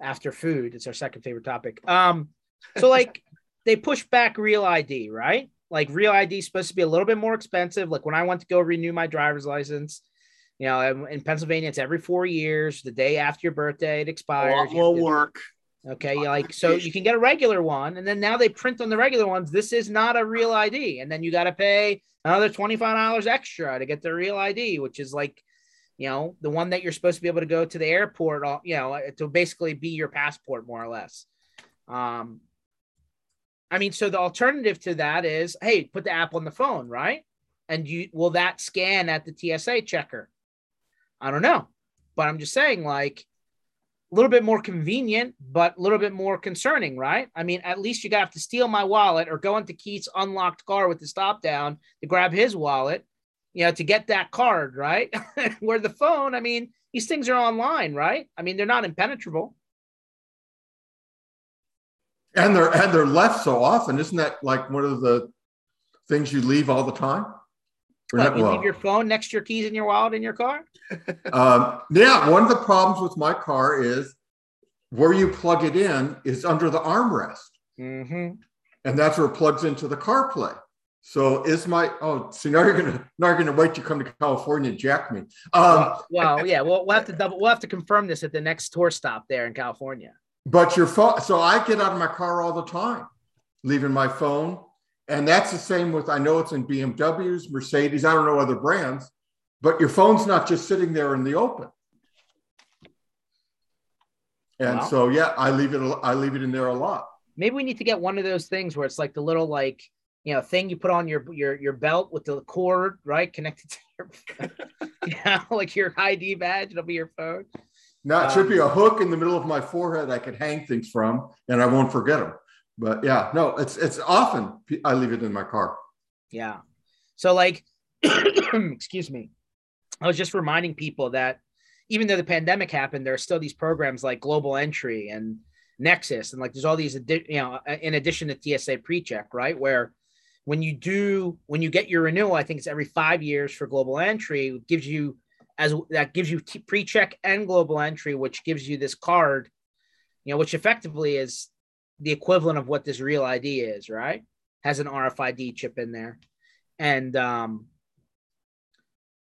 after food, it's our second favorite topic. Um, so like they push back real ID, right? Like real ID is supposed to be a little bit more expensive. Like when I went to go renew my driver's license, you know, in Pennsylvania, it's every four years. The day after your birthday, it expires. Will work. Okay, like so you can get a regular one, and then now they print on the regular ones. This is not a real ID, and then you got to pay another twenty five dollars extra to get the real ID, which is like, you know, the one that you're supposed to be able to go to the airport, you know, to basically be your passport more or less. Um, I mean, so the alternative to that is, hey, put the app on the phone, right? And you will that scan at the TSA checker? I don't know, but I'm just saying, like, a little bit more convenient, but a little bit more concerning, right? I mean, at least you got to steal my wallet or go into Keith's unlocked car with the stop down to grab his wallet, you know, to get that card, right? Where the phone, I mean, these things are online, right? I mean, they're not impenetrable and they're and they're left so often isn't that like one of the things you leave all the time What, you leave your phone next to your keys in your wallet in your car? um, yeah, one of the problems with my car is where you plug it in is under the armrest. Mm-hmm. And that's where it plugs into the CarPlay. So is my oh so now you're gonna now you're gonna wait to come to California and jack me. Um, well, well, yeah, we'll, we'll have to double we'll have to confirm this at the next tour stop there in California. But your phone, so I get out of my car all the time, leaving my phone, and that's the same with I know it's in BMWs, Mercedes, I don't know other brands, but your phone's not just sitting there in the open. And wow. so yeah, I leave it I leave it in there a lot. Maybe we need to get one of those things where it's like the little like you know thing you put on your your your belt with the cord right connected to your you know, like your ID badge. It'll be your phone. No, it um, should be a hook in the middle of my forehead I could hang things from, and I won't forget them. But yeah, no, it's it's often I leave it in my car. Yeah. So like, excuse me, I was just reminding people that even though the pandemic happened, there are still these programs like Global Entry and Nexus, and like there's all these, you know, in addition to TSA PreCheck, right, where when you do when you get your renewal, I think it's every five years for Global Entry, it gives you as that gives you pre-check and global entry, which gives you this card, you know, which effectively is the equivalent of what this real ID is, right? Has an RFID chip in there. And um,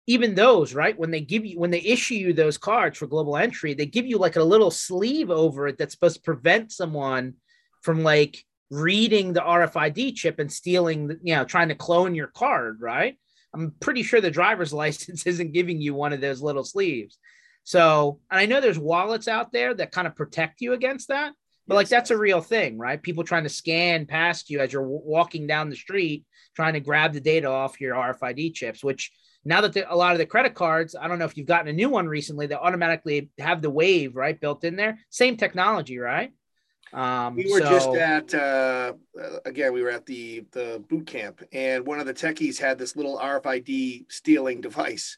even those, right? When they give you, when they issue you those cards for global entry, they give you like a little sleeve over it that's supposed to prevent someone from like reading the RFID chip and stealing, you know, trying to clone your card, right? I'm pretty sure the driver's license isn't giving you one of those little sleeves. So, and I know there's wallets out there that kind of protect you against that, but yes. like that's a real thing, right? People trying to scan past you as you're walking down the street, trying to grab the data off your RFID chips, which now that the, a lot of the credit cards, I don't know if you've gotten a new one recently that automatically have the wave, right? Built in there. Same technology, right? Um, we were so, just at uh, again. We were at the the boot camp, and one of the techies had this little RFID stealing device.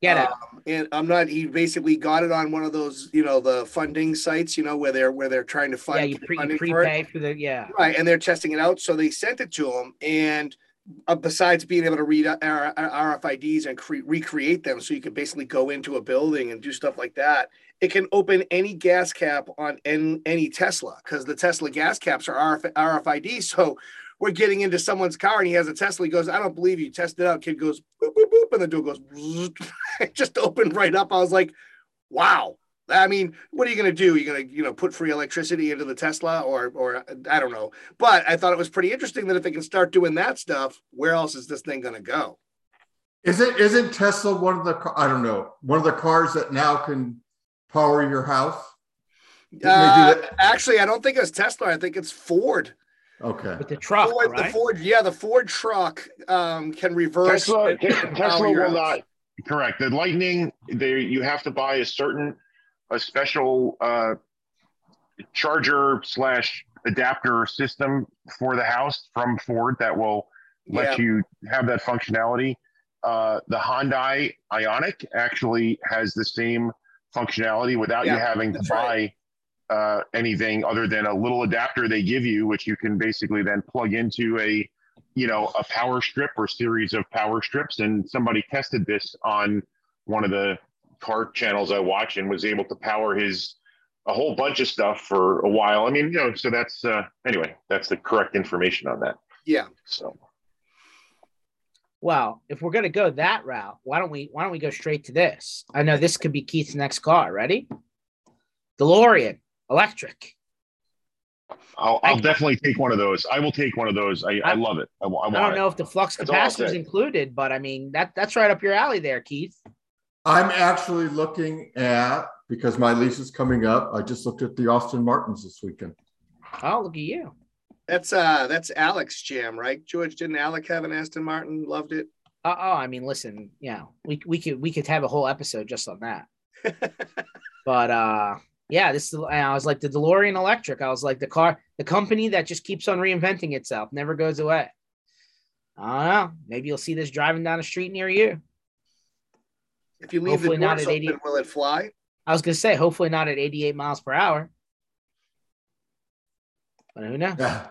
Yeah, um, and I'm not. He basically got it on one of those, you know, the funding sites, you know, where they're where they're trying to fund. Yeah, you, pre, you prepay for, for, the yeah. Right, and they're testing it out, so they sent it to him, and uh, besides being able to read RFIDs and cre- recreate them, so you could basically go into a building and do stuff like that. It can open any gas cap on any Tesla because the Tesla gas caps are RFID. So we're getting into someone's car and he has a Tesla. He goes, "I don't believe you." Test it out. Kid goes, boop, boop, boop, and the door goes, it just opened right up. I was like, "Wow." I mean, what are you going to do? You're going to, you know, put free electricity into the Tesla, or, or I don't know. But I thought it was pretty interesting that if they can start doing that stuff, where else is this thing going to go? Is it isn't Tesla one of the I don't know one of the cars that now can power your house? Uh, actually, I don't think it's Tesla. I think it's Ford. Okay. With the truck, Ford, right? The Ford, yeah, the Ford truck um, can reverse. Tesla, Tesla will house. not. Correct. The Lightning, they you have to buy a certain a special uh, charger slash adapter system for the house from Ford that will let yeah. you have that functionality. Uh, the Hyundai Ioniq actually has the same functionality without yeah, you having to buy right. uh, anything other than a little adapter they give you, which you can basically then plug into a, you know, a power strip or series of power strips. And somebody tested this on one of the car channels I watch and was able to power his a whole bunch of stuff for a while. I mean, you know, so that's uh, anyway, that's the correct information on that. Yeah. So. Well, if we're gonna go that route, why don't we why don't we go straight to this? I know this could be Keith's next car. Ready? DeLorean, electric. I'll, I'll definitely take one of those. I will take one of those. I, I, I love it. I, I, I don't know it. if the flux capacitor is included, but I mean that that's right up your alley there, Keith. I'm actually looking at because my lease is coming up. I just looked at the Aston Martins this weekend. Oh, look at you! That's uh that's Alex jam, right? George didn't Alec have an Aston Martin? Loved it. Uh, oh, I mean, listen, yeah, we we could we could have a whole episode just on that. but uh yeah, this is I was like the DeLorean electric. I was like the car, the company that just keeps on reinventing itself, never goes away. I don't know. Maybe you'll see this driving down a street near you. If you leave hopefully the doors open, 80, will it fly? I was gonna say, hopefully not at 88 miles per hour. But who knows? Yeah.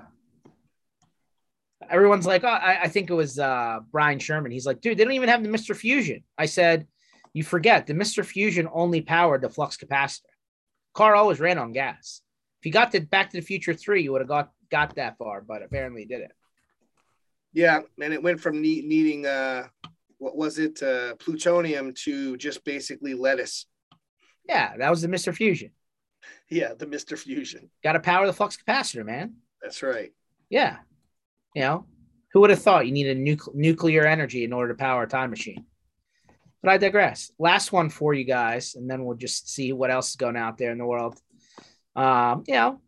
everyone's like, oh, I, I think it was uh, Brian Sherman. He's like, dude, they don't even have the Mr. Fusion. I said, you forget the Mr. Fusion only powered the flux capacitor. Car always ran on gas. If you got to Back to the Future 3, you would have got, got that far, but apparently did it. Yeah, and it went from ne- needing uh, what was it, uh, plutonium to just basically lettuce. Yeah, that was the Mr. Fusion. Yeah, the Mr. Fusion. Got to power the flux capacitor, man. That's right. Yeah. You know, who would have thought you needed nucle- nuclear energy in order to power a time machine? But I digress. Last one for you guys, and then we'll just see what else is going out there in the world. Um, you know,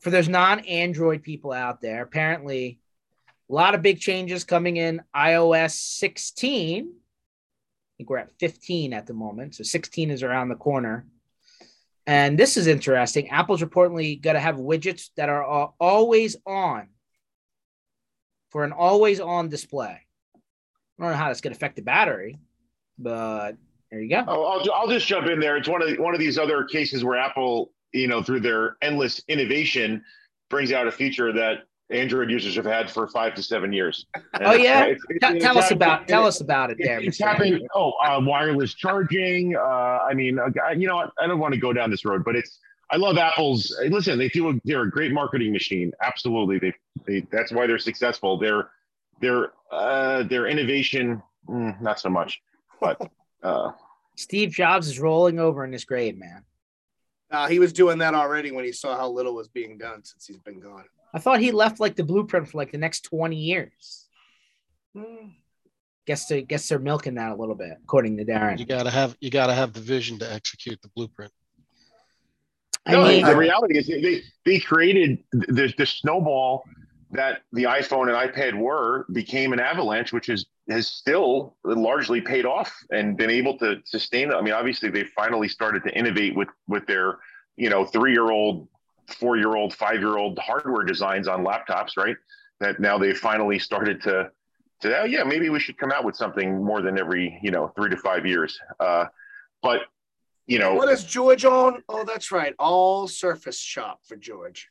for those non-Android people out there, apparently a lot of big changes coming in iOS 16. I think we're at 15 at the moment. So 16 is around the corner. And this is interesting. Apple's reportedly going to have widgets that are always on for an always on display. I don't know how that's going to affect the battery, but there you go. Oh, I'll, I'll just jump in there. It's one of the, one of these other cases where Apple, you know, through their endless innovation, brings out a feature that Android users have had for five to seven years. And oh yeah, it's, it's, tell, it's tell us about tell us about it. There, it's happening. Oh, uh, wireless charging. Uh, I mean, uh, you know, I don't want to go down this road, but it's. I love Apple's. Listen, they do. A, they're a great marketing machine. Absolutely, they. they that's why they're successful. Their their uh, their innovation, mm, not so much, but. Uh, Steve Jobs is rolling over in his grave, man. Uh, he was doing that already when he saw how little was being done since he's been gone. I thought he left like the blueprint for like the next 20 years. Hmm. Guess they guess they're milking that a little bit, according to Darren. You gotta have you gotta have the vision to execute the blueprint. I no, mean, the reality is they they created the, the snowball that the iPhone and iPad were became an avalanche, which is has still largely paid off and been able to sustain. I mean, obviously they finally started to innovate with with their you know three year old four year old, five year old hardware designs on laptops, right? That now they finally started to, to oh, yeah, maybe we should come out with something more than every, you know, three to five years. Uh, but, you know. What is George on? Oh, that's right. All Surface Shop for George.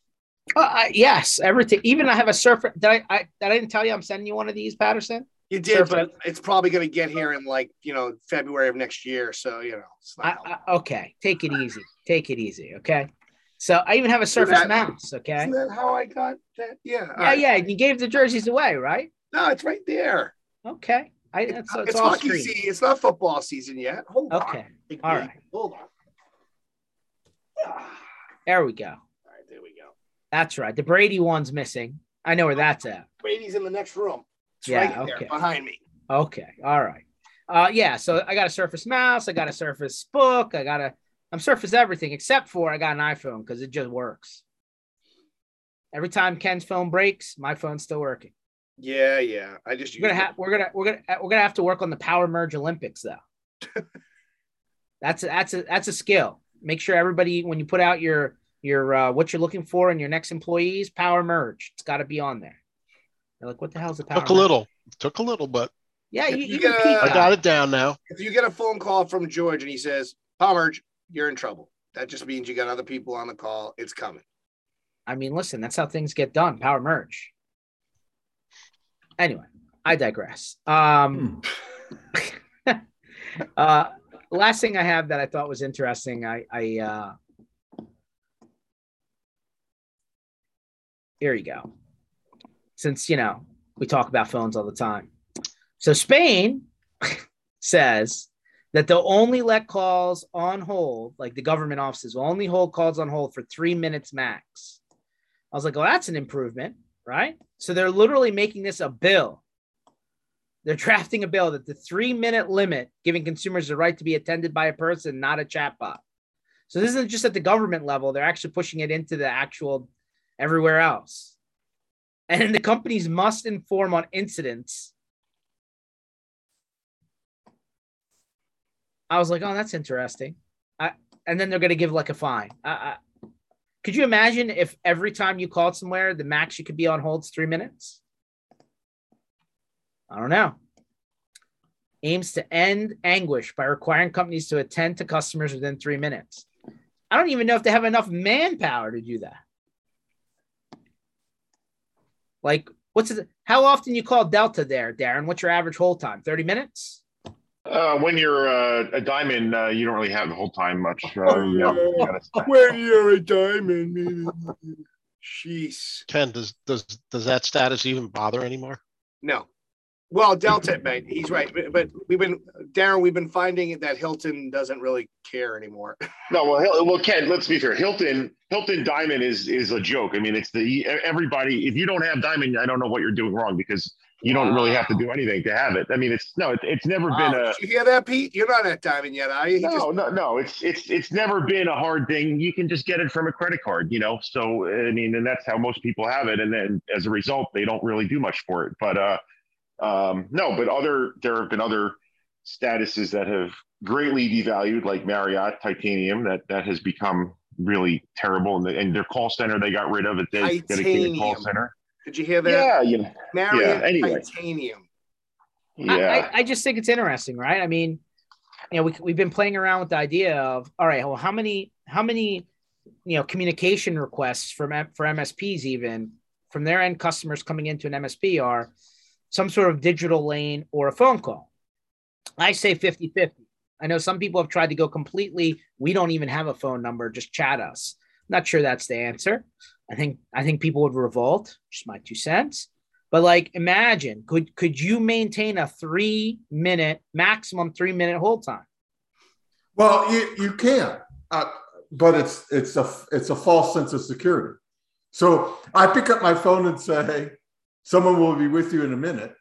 Uh, yes, everything. Even I have a Surface. Did I, I, did I didn't tell you I'm sending you one of these, Patterson? You did, Surface. but it's probably going to get here in like you know February of next year. So you know. I, I, okay, take it easy. Take it easy. Okay. So I even have a Surface that, mouse. Okay. Isn't that how I got that? Yeah. Yeah, right. yeah. You gave the jerseys away, right? No, it's right there. Okay. I, it's, it's, it's hockey season. It's not football season yet. Hold okay. on. Okay. All right. Hold on. There we go. All right, there we go. That's right. The Brady one's missing. I know where that's at. Brady's in the next room. It's yeah, right okay. behind me. Okay. All right. Uh, yeah. So I got a Surface mouse. I got a Surface Book. I got a I'm Surface everything except for I got an iPhone because it just works. Every time Ken's phone breaks, my phone's still working. Yeah, yeah. I just we're gonna have we're gonna we're gonna we're gonna have to work on the Power Merge Olympics though. that's a, that's a that's a skill. Make sure everybody when you put out your your uh, what you're looking for in your next employees, Power Merge. It's got to be on there. They're like, what the hell's the Power? Took a little. Took a little, but yeah, you, you, you a, I got it down now. If you get a phone call from George and he says Power Merge, you're in trouble. That just means you got other people on the call. It's coming. I mean, listen, that's how things get done. Power merge. Anyway, I digress. Um, hmm. uh, last thing I have that I thought was interesting, I, I uh, here you go. Since you know we talk about phones all the time, so Spain says that they'll only let calls on hold, like the government offices will only hold calls on hold for three minutes max. I was like, well, that's an improvement, right? So they're literally making this a bill. They're drafting a bill that the three minute limit, giving consumers the right to be attended by a person, not a chatbot. So this isn't just at the government level, they're actually pushing it into the actual everywhere else. And the companies must inform on incidents I was like, oh, that's interesting. I, and then they're going to give like a fine. I, I, could you imagine if every time you called somewhere, the max you could be on hold is three minutes? I don't know. Aims to end anguish by requiring companies to attend to customers within three minutes. I don't even know if they have enough manpower to do that. Like, What's it? How often you call Delta there, Darren? What's your average hold time? Thirty minutes. Uh, when you're uh, a diamond, uh, you don't really have the whole time much. Uh, you know, you When you're a diamond. Jeez. Ken, does does does that status even bother anymore? No. Well, Delta, mate, he's right. But, but we've been, Darren, we've been finding that Hilton doesn't really care anymore. No, well, well, Ken, let's be fair. Hilton, Hilton Diamond is is a joke. I mean, it's the everybody. If you don't have Diamond, I don't know what you're doing wrong because you don't really have to do anything to have it. I mean, it's no, it, it's never been a. Did you hear that, Pete? You're not at diamond yet, are you? No, just- no, no. It's it's it's never been a hard thing. You can just get it from a credit card, you know. So I mean, and that's how most people have it. And then as a result, they don't really do much for it. But uh, um, no, but other there have been other statuses that have greatly devalued, like Marriott Titanium, that that has become really terrible. And, the, and their call center they got rid of it. They dedicated call Titanium. center. Did you hear that? Yeah, you know, Marriott anyway. Titanium. I- yeah. I, I just think it's interesting, right? I mean, you know, we, we've been playing around with the idea of, all right, well, how many, how many, you know, communication requests from for MSPs even from their end customers coming into an MSP are some sort of digital lane or a phone call. I say 50 50. I know some people have tried to go completely, we don't even have a phone number, just chat us. Not sure that's the answer. I think I think people would revolt, just my two cents. But like imagine, could could you maintain a three minute maximum three minute hold time? Well, you, you can, uh, but it's it's a it's a false sense of security. So I pick up my phone and say, "Someone will be with you in a minute."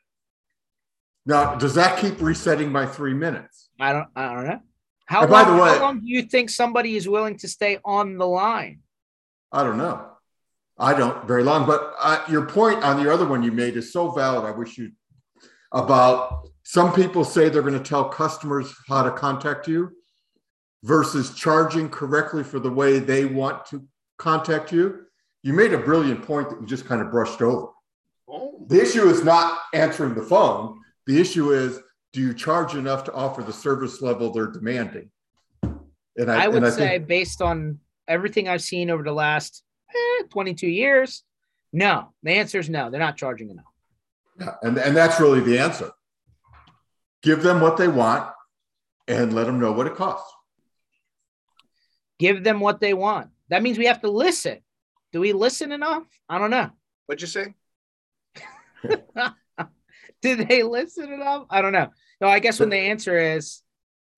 Now, does that keep resetting my three minutes? I don't I don't know. How And by the way- how long do you think somebody is willing to stay on the line? I don't know. I don't very long, but uh, your point on the other one you made is so valid. I wish you about some people say they're going to tell customers how to contact you versus charging correctly for the way they want to contact you. You made a brilliant point that you just kind of brushed over. The issue is not answering the phone. The issue is do you charge enough to offer the service level they're demanding? And I, I would and I say, think, based on everything I've seen over the last eh, 22 years, no. The answer is no. They're not charging enough. yeah, and, and that's really the answer. Give them what they want and let them know what it costs. Give them what they want. That means we have to listen. Do we listen enough? I don't know. what'd you say? Do they listen enough? I don't know. No, I guess when the answer is,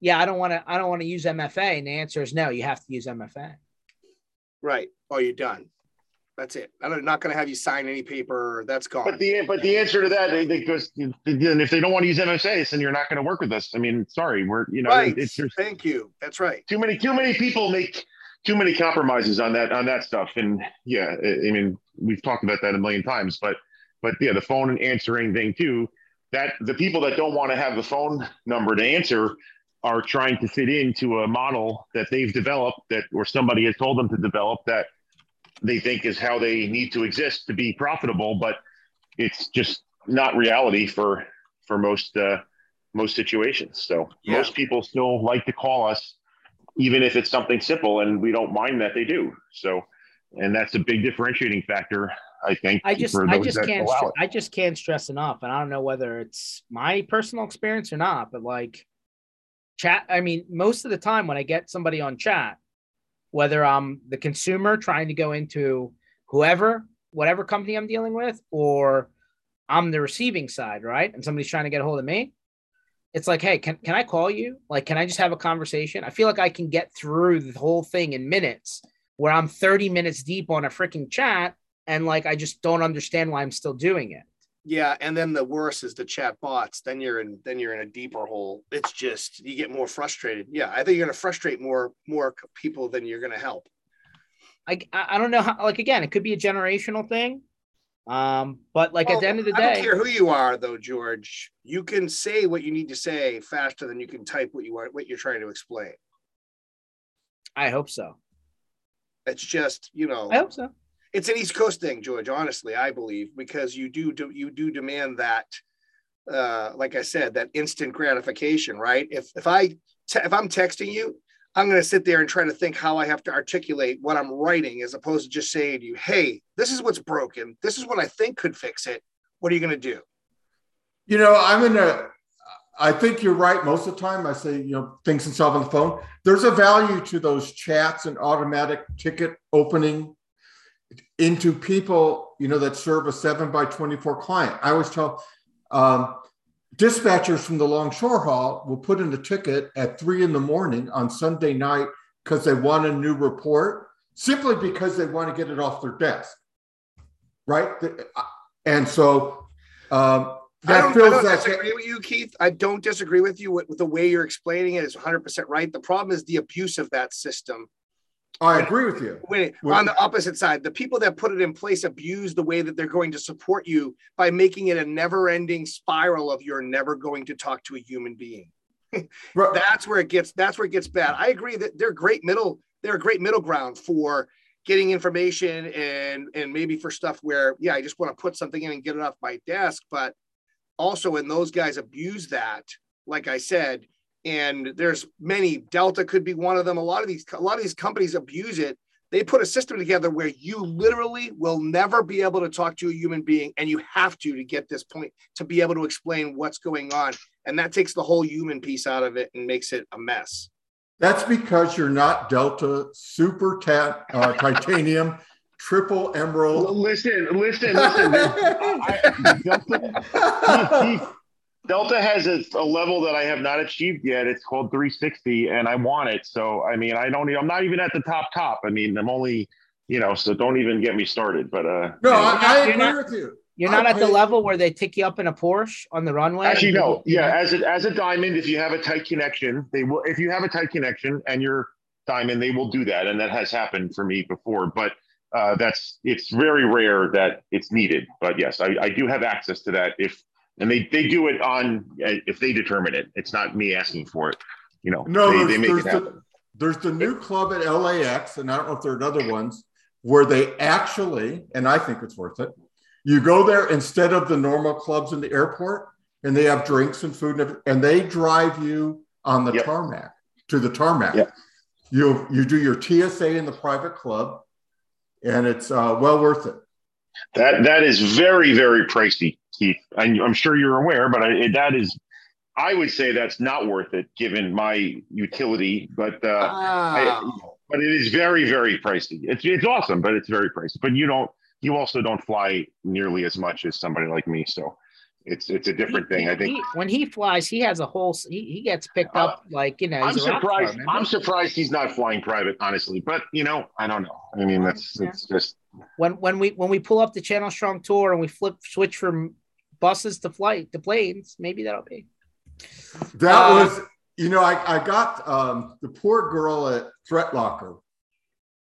yeah, I don't want to, I don't want to use MFA, and the answer is no, you have to use MFA. Right. Oh, you're done. That's it. I'm not going to have you sign any paper. That's gone. But the but the answer to that, they, they goes, then if they don't want to use MSAs, then you're not going to work with us. I mean, sorry, we're you know, right. it's there's Thank you. That's right. too many too many people make too many compromises on that on that stuff. And yeah, I, I mean, we've talked about that a million times. But but yeah, the phone and answering thing too. That the people that don't want to have the phone number to answer are trying to fit into a model that they've developed that or somebody has told them to develop that they think is how they need to exist to be profitable but it's just not reality for for most uh most situations so Yeah. most people still like to call us even if it's something simple and we don't mind that they do so and that's a big differentiating factor i think I just, I just can't. I just can't stress enough, and I don't know whether it's my personal experience or not, but like chat. I mean, most of the time when I get somebody on chat, whether I'm the consumer trying to go into whoever, whatever company I'm dealing with, or I'm the receiving side, right? And somebody's trying to get a hold of me. It's like, hey, can, can I call you? Like, can I just have a conversation? I feel like I can get through the whole thing in minutes where I'm 30 minutes deep on a freaking chat and like I just don't understand why I'm still doing it. Yeah, and then the worst is the chat bots. Then you're in then you're in a deeper hole. It's just you get more frustrated. Yeah, I think you're going to frustrate more more people than you're going to help. I I don't know how like again, it could be a generational thing. Um, but like at the end of the day, I don't care who you are, though, George. You can say what you need to say faster than you can type what you are what you're trying to explain. I hope so. It's just you know I hope so. It's an East Coast thing, George. Honestly, I believe because you do, do you do demand that, uh, like I said, that instant gratification, right? If if I te- if I'm texting you, I'm going to sit there and try to think how I have to articulate what I'm writing, as opposed to just saying to you, "Hey, this is what's broken. This is what I think could fix it. what are you going to do? You know, I'm in a. I think you're right. Most of the time, I say you know things and solve on the phone. There's a value to those chats and automatic ticket opening into people you know that serve a seven by 24 client. I always tell um, dispatchers from the Longshore Hall will put in a ticket at three in the morning on Sunday night because they want a new report, simply because they want to get it off their desk, right? And so um, that I feels I don't disagree with you, Keith. I don't disagree with you with, with the way you're explaining it is 100 percent right. The problem is the abuse of that system I agree with you. When, when, on the opposite side, the people that put it in place abuse the way that they're going to support you by making it a never-ending spiral of you're never going to talk to a human being. right. That's where it gets. That's where it gets bad. I agree that they're great middle. They're a great middle ground for getting information and and maybe for stuff where yeah, I just want to put something in and get it off my desk. But also, when those guys abuse that, like I said, and there's many delta could be one of them. A lot of these a lot of these companies abuse it. They put a system together where you literally will never be able to talk to a human being and you have to to get this point to be able to explain what's going on. And that takes the whole human piece out of it and makes it a mess. That's because you're not delta super tat, uh, titanium triple emerald. Listen listen listen. I, delta, Delta has a, a, level that I have not achieved yet. It's called 360, and I want it. So, I mean, I don't. I'm not even at the top top. I mean, I'm only, you know. So don't even get me started. But uh, no, I, I agree not, with you. You're not I, at the level where they take you up in a Porsche on the runway. Actually, no. Yeah, as a, as a diamond, if you have a tight connection, they will. If you have a tight connection and you're diamond, they will do that, and that has happened for me before. But uh, that's it's very rare that it's needed. But yes, I, I do have access to that if and they they do it on if they determine it. It's not me asking for it. You know, no, they, they make it happen. The, there's the new club at LAX, and I don't know if there are other ones where they actually, and I think it's worth it. You go there instead of the normal clubs in the airport, and they have drinks and food, and, and they drive you on the yep. tarmac to the tarmac. Yep. You you do your TSA in the private club, and it's uh, well worth it. That that is very very pricey. Keith. I'm sure you're aware, but I, that is, I would say that's not worth it given my utility. But uh, I, but it is very very pricey. It's it's awesome, but it's very pricey. But you don't you also don't fly nearly as much as somebody like me, so it's it's a different he, thing. I think he, when he flies, he has a whole he, he gets picked uh, up like you know. I'm surprised. I'm surprised he's not flying private, honestly. But you know, I don't know. I mean, that's yeah. it's just when when we when we pull up the Channel Strong tour and we flip switch from buses to flight to planes. Maybe that'll be. That uh, was, you know, I, I got um, the poor girl at ThreatLocker.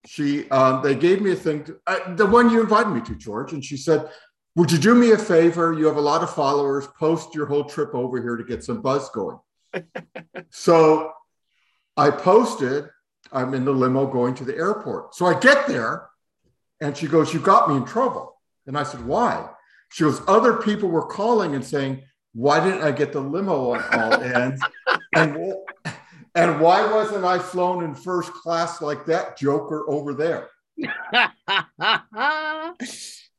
She, um, they gave me a thing, to, uh, the one you invited me to, George, and she said, "Would you do me a favor? You have a lot of followers. Post your whole trip over here to get some buzz going." so, I posted. I'm in the limo going to the airport. So I get there, and she goes, "You got me in trouble." And I said, "Why?" She goes, other people were calling and saying, why didn't I get the limo on all ends? and, and why wasn't I flown in first class like that joker over there?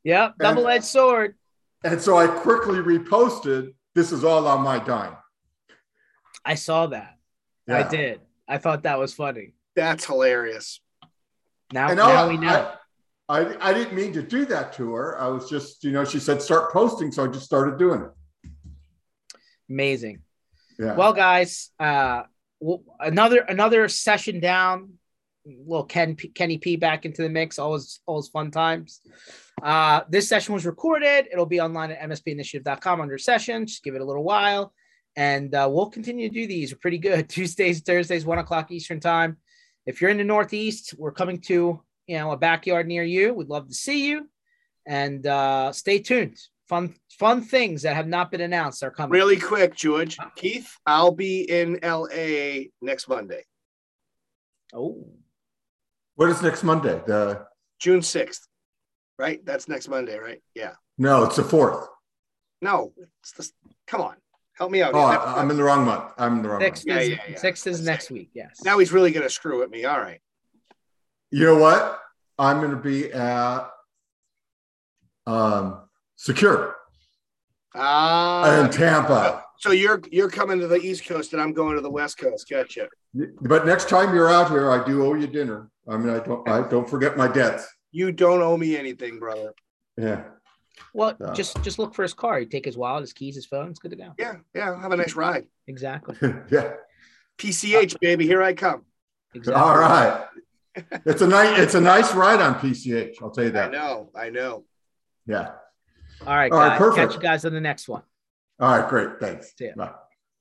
yep, double edged sword. And so I quickly reposted, this is all on my dime. I saw that. Yeah. I did. I thought that was funny. That's hilarious. Now, now we know. I, I, didn't mean to do that to her. I was just, you know, she said start posting, so I just started doing it. Amazing. Yeah. Well, guys, uh, another another session down. Little Ken Kenny P back into the mix. Always always fun times. Uh, this session was recorded. It'll be online at mspinitiative.com under session. Just give it a little while, and uh, we'll continue to do these. We're pretty good. Tuesdays, Thursdays, one o'clock Eastern time. If you're in the Northeast, we're coming to you know a backyard near you. We'd love to see you, and uh, stay tuned. Fun fun things that have not been announced are coming. Really quick, George, Keith, I'll be in LA next Monday. Oh, what is next Monday? The June sixth, right? That's next Monday, right? Yeah. No, it's the fourth. No, it's the, come on. Help me out. Oh, I'm in the wrong month. I'm in the wrong sixth month. Is, yeah, yeah, yeah. Sixth is next week. Yes. Now he's really going to screw with me. All right. You know what? I'm going to be at um, Secure. Ah, in Tampa. So you're you're coming to the East Coast and I'm going to the West Coast. Gotcha. But next time you're out here, I do owe you dinner. I mean, I don't I don't forget my debts. You don't owe me anything, brother. Yeah. Well, Uh, just just look for his car. You take his wallet, his keys, his phone. It's good to go. Yeah, yeah. Have a nice ride. Exactly. yeah. PCH, baby, here I come. Exactly. All right. It's a nice it's a nice ride on PCH. I'll tell you that. I know, I know. Yeah. All right, All right, guys. perfect. Catch you guys on the next one. All right, great. Thanks. See ya. Bye.